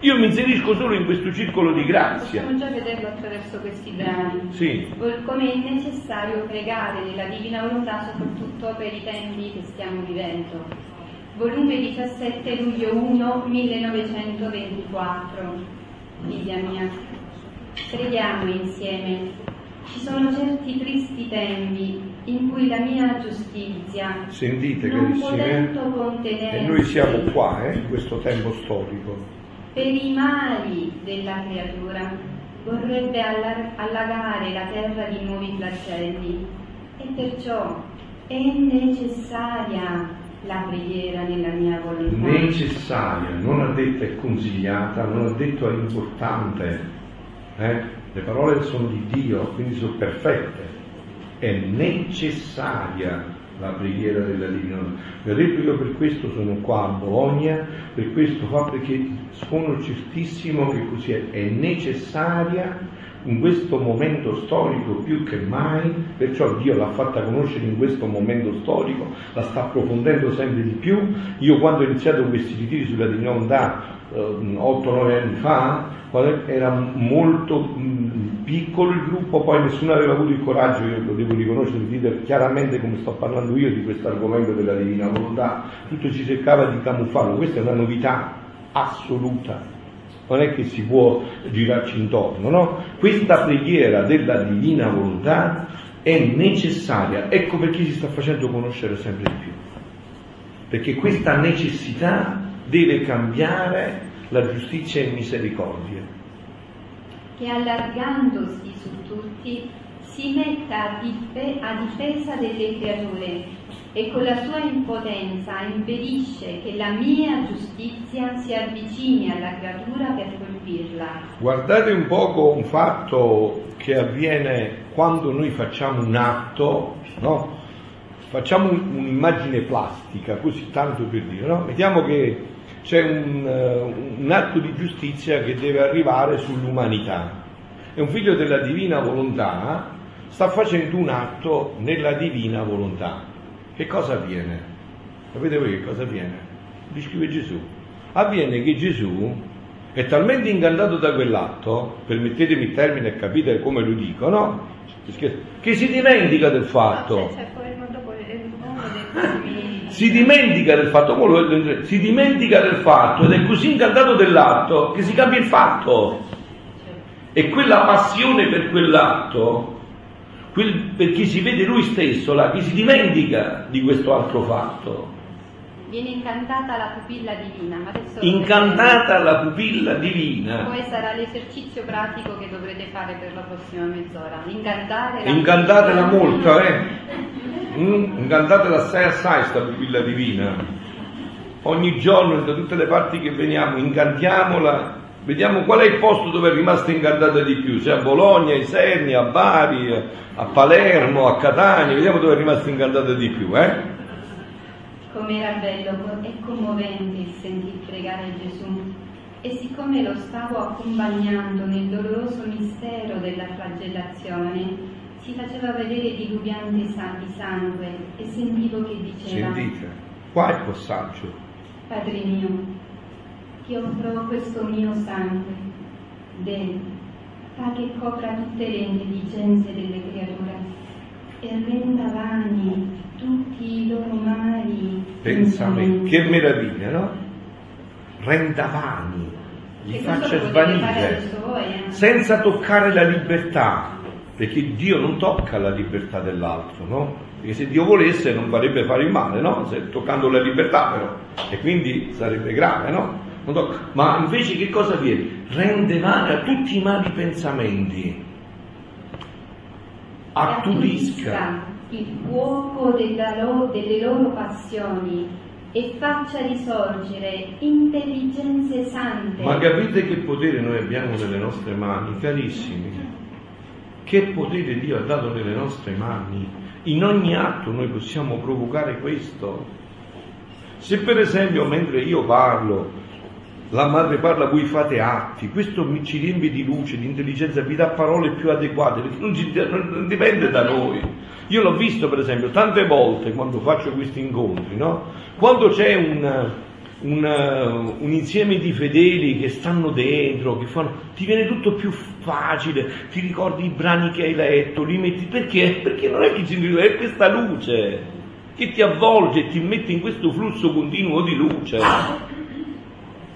[SPEAKER 1] Io mi inserisco solo in questo circolo di grazia.
[SPEAKER 2] Possiamo già vederlo attraverso questi brani.
[SPEAKER 1] Sì.
[SPEAKER 2] Come è necessario pregare nella divina volontà, soprattutto per i tempi che stiamo vivendo. Volume 17 luglio 1 1924. Figlia mia, preghiamo insieme. Ci sono certi tristi tempi in cui la mia giustizia
[SPEAKER 1] Sentite,
[SPEAKER 2] non potendo contenersi
[SPEAKER 1] e noi siamo qua, eh, in questo tempo storico.
[SPEAKER 2] Per i mali della creatura vorrebbe alla- allagare la terra di nuovi flagelli e perciò è necessaria la preghiera nella mia volontà.
[SPEAKER 1] necessaria, non ha detto è consigliata, non ha detto è importante. eh? Le parole sono di Dio, quindi sono perfette. È necessaria la preghiera della Divina io per questo sono qua a Bologna, per questo qua perché sono certissimo che così è, è necessaria in questo momento storico più che mai, perciò Dio l'ha fatta conoscere in questo momento storico, la sta approfondendo sempre di più. Io quando ho iniziato questi ritiri sulla Divina Volontà, eh, 8-9 anni fa, era molto mh, piccolo il gruppo, poi nessuno aveva avuto il coraggio, io lo devo riconoscere, di dire chiaramente come sto parlando io di questo argomento della Divina Volontà, tutto ci cercava di camuffarlo, questa è una novità assoluta non è che si può girarci intorno, no? Questa preghiera della divina volontà è necessaria, ecco perché si sta facendo conoscere sempre di più, perché questa necessità deve cambiare la giustizia e misericordia.
[SPEAKER 2] Che allargandosi su tutti si metta a, dif- a difesa delle creature e con la sua impotenza impedisce che la mia giustizia si avvicini alla creatura per colpirla.
[SPEAKER 1] Guardate un poco un fatto che avviene quando noi facciamo un atto, no? Facciamo un- un'immagine plastica, così tanto per dire, no? Mettiamo che c'è un, eh, un atto di giustizia che deve arrivare sull'umanità e un figlio della divina volontà sta facendo un atto nella divina volontà. Che cosa avviene? Sapete voi che cosa avviene? Descrive Gesù. Avviene che Gesù è talmente ingannato da quell'atto, permettetemi il termine e capite come lo dico, no? Che si dimentica del fatto.
[SPEAKER 2] No, cioè, poi dopo è uno dei primi-
[SPEAKER 1] Si dimentica del fatto, si dimentica del fatto ed è così incantato dell'atto che si cambia il fatto. E quella passione per quell'atto, quel- per chi si vede lui stesso là, chi si dimentica di questo altro fatto.
[SPEAKER 2] Viene incantata la pupilla divina, ma adesso
[SPEAKER 1] Incantata la pupilla divina.
[SPEAKER 2] Poi sarà l'esercizio pratico che dovrete fare per la prossima mezz'ora. Incantare la
[SPEAKER 1] Incantatela molto, eh? Mm, incantatela assai assai sta pupilla divina. Ogni giorno, da tutte le parti che veniamo, incantiamola, vediamo qual è il posto dove è rimasta incantata di più, se a Bologna, a Iserni, a Bari, a Palermo, a Catania, vediamo dove è rimasta incantata di più, eh?
[SPEAKER 2] Come era bello e commovente il sentir pregare Gesù. E siccome lo stavo accompagnando nel doloroso mistero della flagellazione, si faceva vedere diluviante di sangue e sentivo che diceva,
[SPEAKER 1] Sentite, qua è il passaggio.
[SPEAKER 2] Padre mio, ti offro questo mio sangue, del, fa che copra tutte le intelligenze delle creature e renda vani tutti i loro mali.
[SPEAKER 1] Pensamenti, che meraviglia, no? Renda vani,
[SPEAKER 2] questo
[SPEAKER 1] faccia svanire,
[SPEAKER 2] eh?
[SPEAKER 1] senza toccare la libertà, perché Dio non tocca la libertà dell'altro, no? Perché se Dio volesse non farebbe fare il male, no? Se, toccando la libertà però, e quindi sarebbe grave, no? Ma invece che cosa avviene? Rende vani a tutti i mali pensamenti, attudisca.
[SPEAKER 2] il fuoco della lo- delle loro passioni e faccia risorgere intelligenze sante.
[SPEAKER 1] Ma capite che potere noi abbiamo nelle nostre mani, carissimi? Che potere Dio ha dato nelle nostre mani? In ogni atto noi possiamo provocare questo. Se per esempio mentre io parlo, la madre parla, voi fate atti, questo mi ci riempie di luce, di intelligenza, vi dà parole più adeguate, non, ci- non dipende da noi. Io l'ho visto per esempio tante volte quando faccio questi incontri, no? Quando c'è un, un, uh, un, insieme di fedeli che stanno dentro, che fanno, ti viene tutto più facile, ti ricordi i brani che hai letto, li metti perché? Perché non è che ci è questa luce che ti avvolge e ti mette in questo flusso continuo di luce.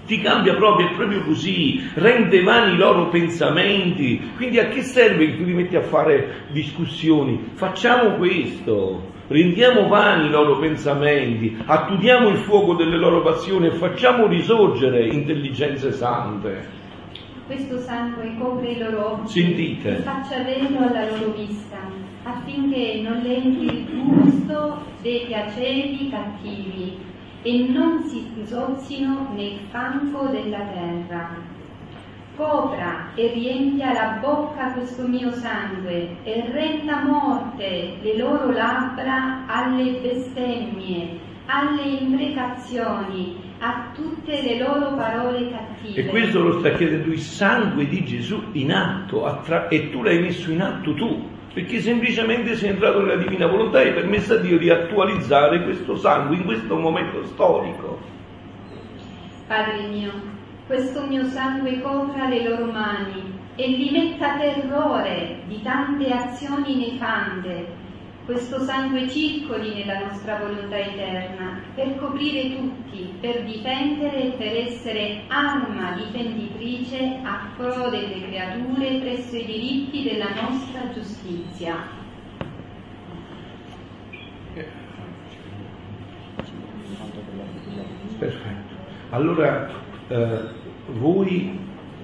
[SPEAKER 1] Ti cambia proprio, è proprio così, rende vani i loro pensamenti. Quindi a che serve che tu ti metti a fare discussioni? Facciamo questo, rendiamo vani i loro pensamenti, attudiamo il fuoco delle loro passioni e facciamo risorgere intelligenze sante.
[SPEAKER 2] Questo sangue copre i loro occhi
[SPEAKER 1] Sentite.
[SPEAKER 2] e faccia velo alla loro vista, affinché non lenti il gusto dei piaceri cattivi e non si zozzino nel fango della terra. Copra e riempia la bocca questo mio sangue e renda morte le loro labbra alle bestemmie, alle imprecazioni, a tutte le loro parole cattive.
[SPEAKER 1] E questo lo sta chiedendo il sangue di Gesù in atto, e tu l'hai messo in atto tu, perché semplicemente sei entrato nella divina volontà e hai permesso a Dio di attualizzare questo sangue in questo momento storico.
[SPEAKER 2] Padre mio, questo mio sangue copra le loro mani e li metta terrore di tante azioni nefande questo sangue circoli nella nostra volontà eterna, per coprire tutti, per difendere e per essere arma difenditrice a pro delle creature presso i diritti della nostra giustizia.
[SPEAKER 1] Perfetto. Allora eh, voi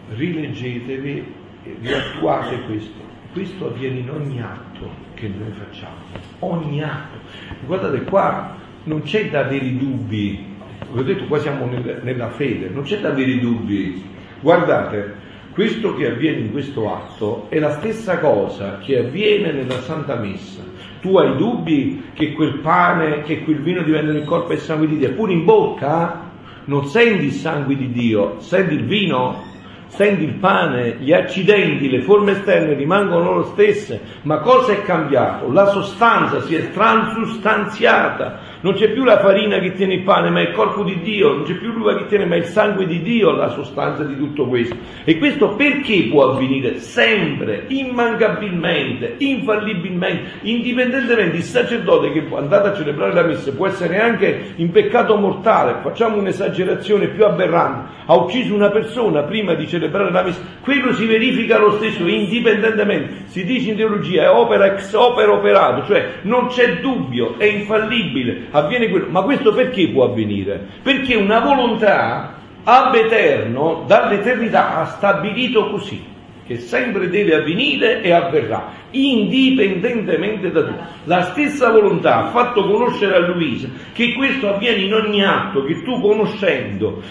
[SPEAKER 1] rileggetevi e vi attuate questo. Questo avviene in ogni atto che noi facciamo, ogni atto. Guardate qua non c'è da avere dubbi, vi ho detto qua siamo nel, nella fede, non c'è da avere dubbi. Guardate, questo che avviene in questo atto è la stessa cosa che avviene nella Santa Messa. Tu hai dubbi che quel pane, che quel vino diventano il corpo e il sangue di Dio, eppure in bocca non senti il sangue di Dio, senti il vino, Senti il pane, gli accidenti, le forme esterne rimangono lo stesse, ma cosa è cambiato? La sostanza si è transustanziata, non c'è più la farina che tiene il pane, ma il corpo di Dio, non c'è più l'uva che tiene, ma il sangue di Dio la sostanza di tutto questo. E questo perché può avvenire? Sempre, immancabilmente, infallibilmente, indipendentemente. Il sacerdote che andate a celebrare la messa può essere anche in peccato mortale, facciamo un'esagerazione più aberrante, ha ucciso una persona prima di celebrare la messa, quello si verifica lo stesso indipendentemente, si dice in teologia è opera ex opera operato, cioè non c'è dubbio, è infallibile, avviene quello. Ma questo perché può avvenire? Perché una volontà ab eterno dall'eternità ha stabilito così che sempre deve avvenire e avverrà, indipendentemente da tutto. La stessa volontà ha fatto conoscere a Luisa che questo avviene in ogni atto, che tu conoscendo,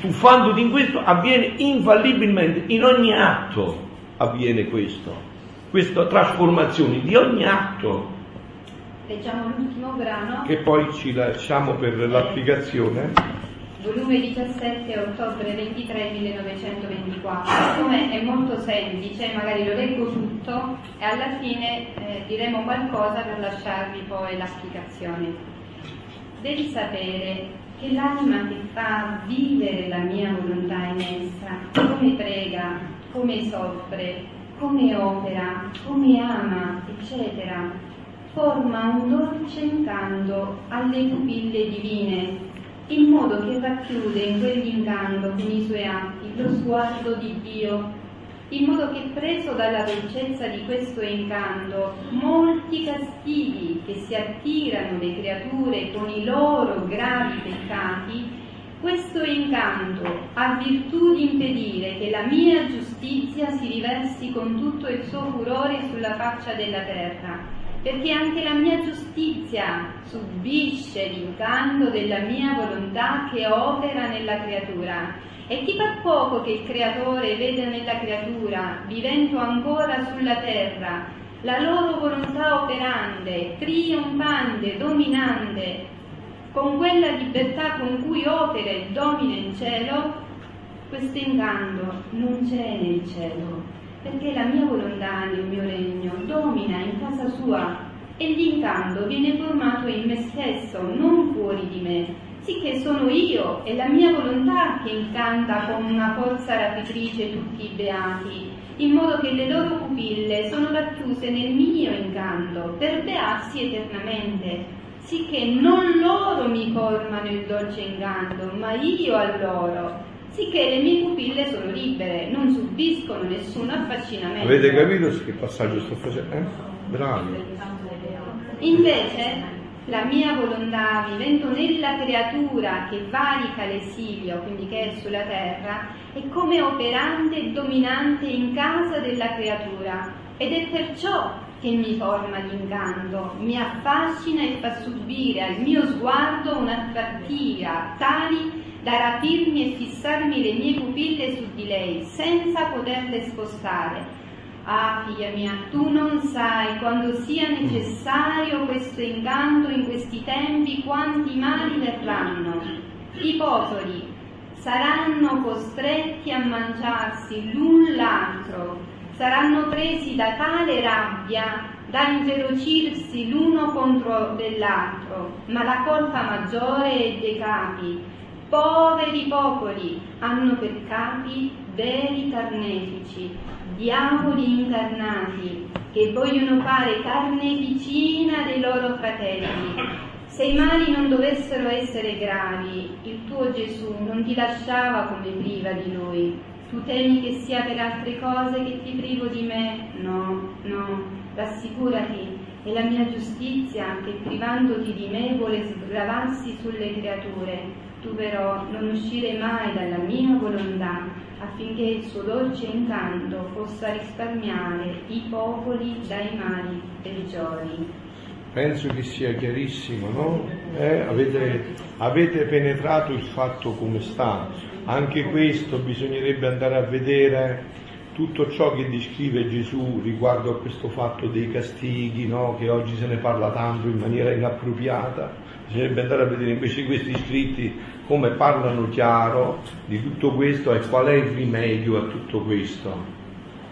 [SPEAKER 1] tuffandoti in questo, avviene infallibilmente, in ogni atto avviene questo, questa trasformazione di ogni atto.
[SPEAKER 2] Leggiamo l'ultimo brano.
[SPEAKER 1] Che poi ci lasciamo per l'applicazione.
[SPEAKER 2] Volume 17, ottobre 23 1924. Siccome è molto semplice, magari lo leggo tutto e alla fine eh, diremo qualcosa per lasciarvi poi l'applicazione. Devi sapere che l'anima che fa vivere la mia volontà in essa, come prega, come soffre, come opera, come ama, eccetera, forma un dolce incanto alle pupille divine, in modo che racchiude in quell'incanto con i suoi atti lo sguardo di Dio, in modo che preso dalla dolcezza di questo incanto, molti castighi che si attirano le creature con i loro gravi peccati, questo incanto ha virtù di impedire che la mia giustizia si riversi con tutto il suo furore sulla faccia della terra perché anche la mia giustizia subisce l'incanto della mia volontà che opera nella creatura. E ti fa poco che il creatore vede nella creatura, vivendo ancora sulla terra, la loro volontà operante, trionfante, dominante, con quella libertà con cui opera e domina in cielo, questo incanto non c'è nel cielo perché la mia volontà nel mio regno domina in casa sua e l'incanto viene formato in me stesso, non fuori di me, sicché sono io e la mia volontà che incanta con una forza rapitrice tutti i beati, in modo che le loro pupille sono racchiuse nel mio incanto, per bearsi eternamente, sicché non loro mi formano il dolce incanto, ma io a loro, sicché le mie pupille sono libere, non subiscono nessun affascinamento.
[SPEAKER 1] Avete capito che passaggio sto facendo? Eh? Bravi.
[SPEAKER 2] Invece la mia volontà, vivendo nella creatura che varica l'esilio, quindi che è sulla terra, è come operante e dominante in casa della creatura ed è perciò che mi forma l'incanto, mi affascina e fa subire al mio sguardo un'attrattiva tali da rapirmi e fissarmi le mie pupille su di lei senza poterle spostare Ah figlia mia, tu non sai quando sia necessario questo incanto in questi tempi quanti mali verranno. I popoli saranno costretti a mangiarsi l'un l'altro, saranno presi da tale rabbia da inferocirsi l'uno contro dell'altro, ma la colpa maggiore è dei capi. Poveri popoli hanno per capi veri carnefici, diavoli incarnati che vogliono fare carneficina dei loro fratelli. Se i mali non dovessero essere gravi, il tuo Gesù non ti lasciava come priva di lui. Tu temi che sia per altre cose che ti privo di me? No, no, rassicurati, è la mia giustizia che privandoti di me vuole sgravarsi sulle creature. Tu però non uscire mai dalla mia volontà affinché il suo dolce incanto possa risparmiare i popoli dai mali peggiori.
[SPEAKER 1] Penso che sia chiarissimo, no? Eh, avete, avete penetrato il fatto come sta. Anche questo bisognerebbe andare a vedere tutto ciò che descrive Gesù riguardo a questo fatto dei castighi, no? che oggi se ne parla tanto in maniera inappropriata, bisognerebbe andare a vedere invece questi scritti come parlano chiaro di tutto questo e qual è il rimedio a tutto questo.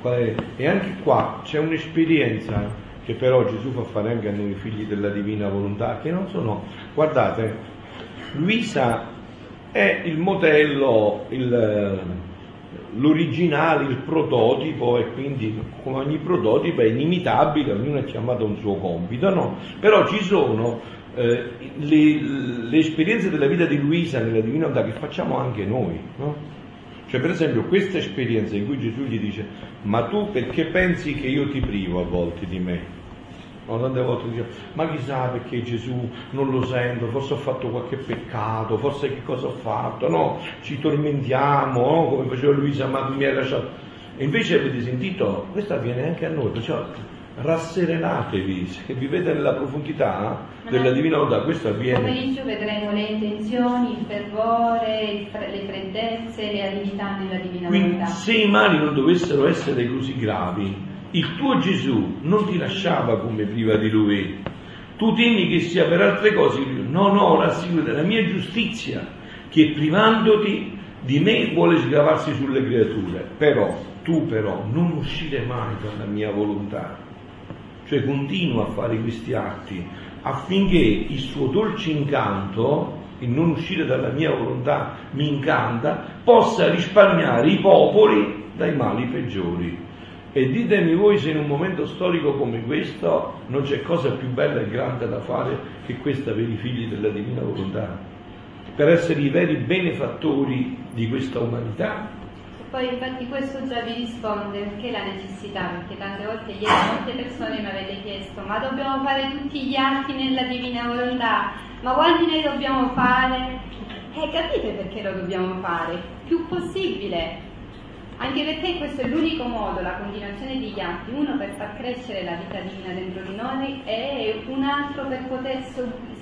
[SPEAKER 1] E anche qua c'è un'esperienza che però Gesù fa fare anche a noi figli della divina volontà, che non sono, guardate, Luisa è il modello, il, l'originale, il prototipo e quindi come ogni prototipo è inimitabile, ognuno è chiamato a un suo compito, no? Però ci sono eh, le, le, esperienze della vita di Luisa nella Divina Volontà che facciamo anche noi, no? Cioè per esempio questa esperienza in cui Gesù gli dice ma tu perché pensi che io ti privo a volte di me? No, tante volte dice, ma chissà perché Gesù non lo sento, forse ho fatto qualche peccato, forse che cosa ho fatto, no? Ci tormentiamo, no? come faceva Luisa, ma mi hai lasciato. E invece avete sentito, questo avviene anche a noi, perciò rasserenatevi, se vivete nella profondità della Divina Volontà, questo avviene.
[SPEAKER 2] Pomeriggio vedremo le intenzioni, il fervore, le freddezze, le avidità nella Divina
[SPEAKER 1] Quindi,
[SPEAKER 2] Volontà.
[SPEAKER 1] Se i mali non dovessero essere così gravi, il tuo Gesù non ti lasciava come priva di lui. Tu temi che sia per altre cose, no, no, rassicurati, la mia giustizia, che privandoti di me vuole sgravarsi sulle creature, però tu però non uscire mai dalla mia volontà, cioè continua a fare questi atti affinché il suo dolce incanto, il non uscire dalla mia volontà mi incanta, possa risparmiare i popoli dai mali peggiori. E ditemi voi se in un momento storico come questo non c'è cosa più bella e grande da fare che questa per i figli della divina volontà, per essere i veri benefattori di questa umanità
[SPEAKER 2] poi infatti questo già vi risponde perché la necessità, perché tante volte ieri molte persone mi avete chiesto ma dobbiamo fare tutti gli atti nella divina volontà, ma quanti ne dobbiamo fare? Eh capite perché lo dobbiamo fare? Più possibile, anche perché questo è l'unico modo, la continuazione degli atti, uno per far crescere la vita divina dentro di noi e un altro per poter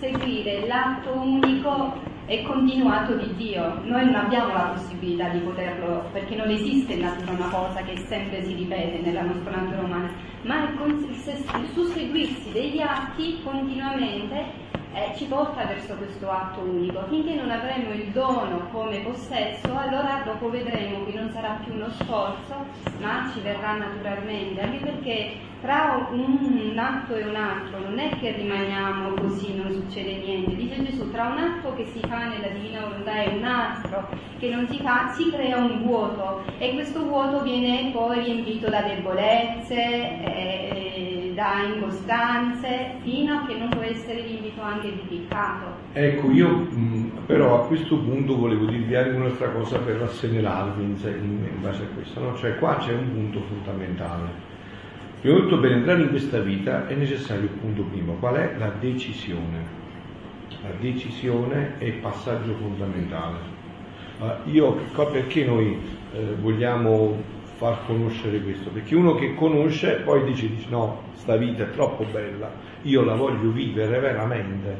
[SPEAKER 2] seguire l'atto unico e continuato di Dio. Noi non abbiamo la possibilità di poterlo, perché non esiste in natura una cosa che sempre si ripete nella nostra natura umana, ma il susseguirsi degli atti continuamente eh, ci porta verso questo atto unico. Finché non avremo il dono come possesso, allora dopo vedremo che non sarà più uno sforzo, ma ci verrà naturalmente, anche perché tra un atto e un altro non è che rimaniamo così, non succede niente. Dice Gesù, tra un atto che si fa nella divina volontà e un altro che non si fa, si crea un vuoto e questo vuoto viene poi riempito da debolezze. Eh, da incostanze fino a che non può essere riempito anche di peccato.
[SPEAKER 1] Ecco, io mh, però a questo punto volevo dirvi anche un'altra cosa per rassegnarvi in, in, base a questo, no? cioè qua c'è un punto fondamentale. Prima di tutto per entrare in questa vita è necessario il punto primo, qual è? La decisione. La decisione è il passaggio fondamentale. Uh, io perché noi eh, vogliamo far conoscere questo, perché uno che conosce poi dice, dice no, sta vita è troppo bella, io la voglio vivere veramente,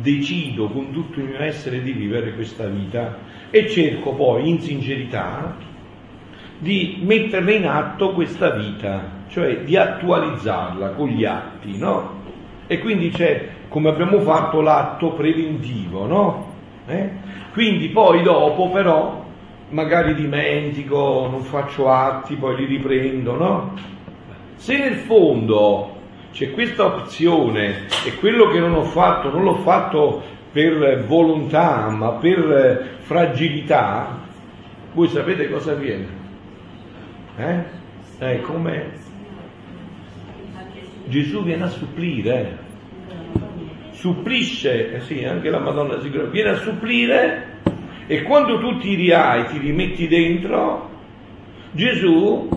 [SPEAKER 1] decido con tutto il mio essere di vivere questa vita e cerco poi in sincerità di metterla in atto questa vita, cioè di attualizzarla con gli atti, no? E quindi c'è, come abbiamo fatto, l'atto preventivo, no? Eh? Quindi poi dopo però magari dimentico, non faccio atti, poi li riprendo, no? Se nel fondo c'è questa opzione e quello che non ho fatto non l'ho fatto per volontà, ma per fragilità, voi sapete cosa avviene? Eh? È come Gesù viene a supplire, supplisce, eh sì, anche la Madonna sicuramente, viene a supplire e quando tu ti riai, ti rimetti dentro, Gesù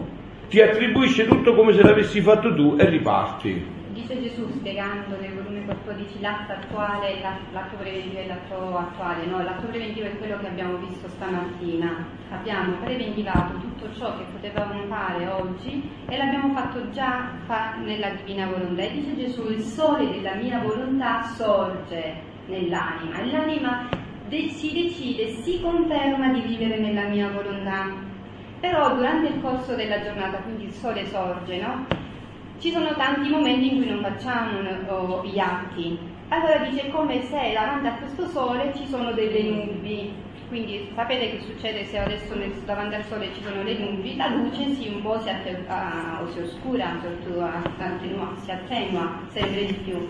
[SPEAKER 1] ti attribuisce tutto come se l'avessi fatto tu e riparti.
[SPEAKER 2] Dice Gesù spiegando nel volume 14 l'atto attuale, l'atto preventivo e l'atto attuale. No, l'atto preventivo è quello che abbiamo visto stamattina. Abbiamo preventivato tutto ciò che potevamo fare oggi e l'abbiamo fatto già fa nella divina volontà. E dice Gesù, il sole della mia volontà sorge nell'anima e l'anima si decide, si conferma di vivere nella mia volontà. Però durante il corso della giornata, quindi il sole sorge, no? Ci sono tanti momenti in cui non facciamo gli atti. Allora dice come se davanti a questo sole ci sono delle nubi. Quindi sapete che succede se adesso davanti al sole ci sono le nubi, la luce si un po' si, attenua, o si oscura, si attenua sempre di più.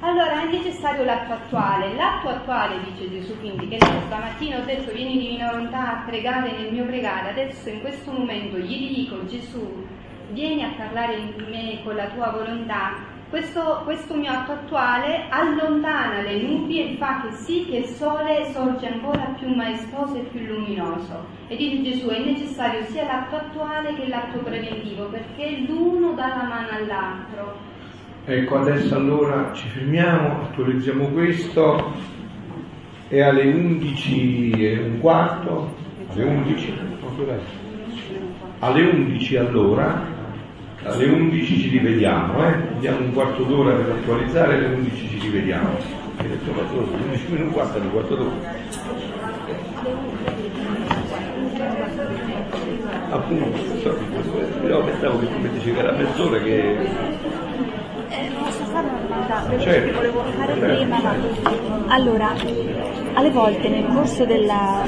[SPEAKER 2] Allora è necessario l'atto attuale. L'atto attuale, dice Gesù, quindi che stamattina ho detto vieni divina volontà a pregare nel mio pregare, adesso in questo momento gli dico Gesù, vieni a parlare in me con la tua volontà. Questo, questo mio atto attuale allontana le nubi e fa che sì che il sole sorge ancora più maestoso e più luminoso. E dice Gesù, è necessario sia l'atto attuale che l'atto preventivo, perché l'uno dà la mano all'altro
[SPEAKER 1] Ecco, adesso allora ci fermiamo, attualizziamo questo e alle 11 e un quarto, alle 11, alle 11 allora, alle 11 ci rivediamo, eh? Diamo un quarto d'ora per attualizzare, alle 11 ci rivediamo. Hai detto 11 minuti, un quarto, un quarto d'ora. Appunto, pensavo che tu mettessi che era mezz'ora che
[SPEAKER 5] fare una domanda certo. che volevo fare prima, ma allora, alle volte nel corso della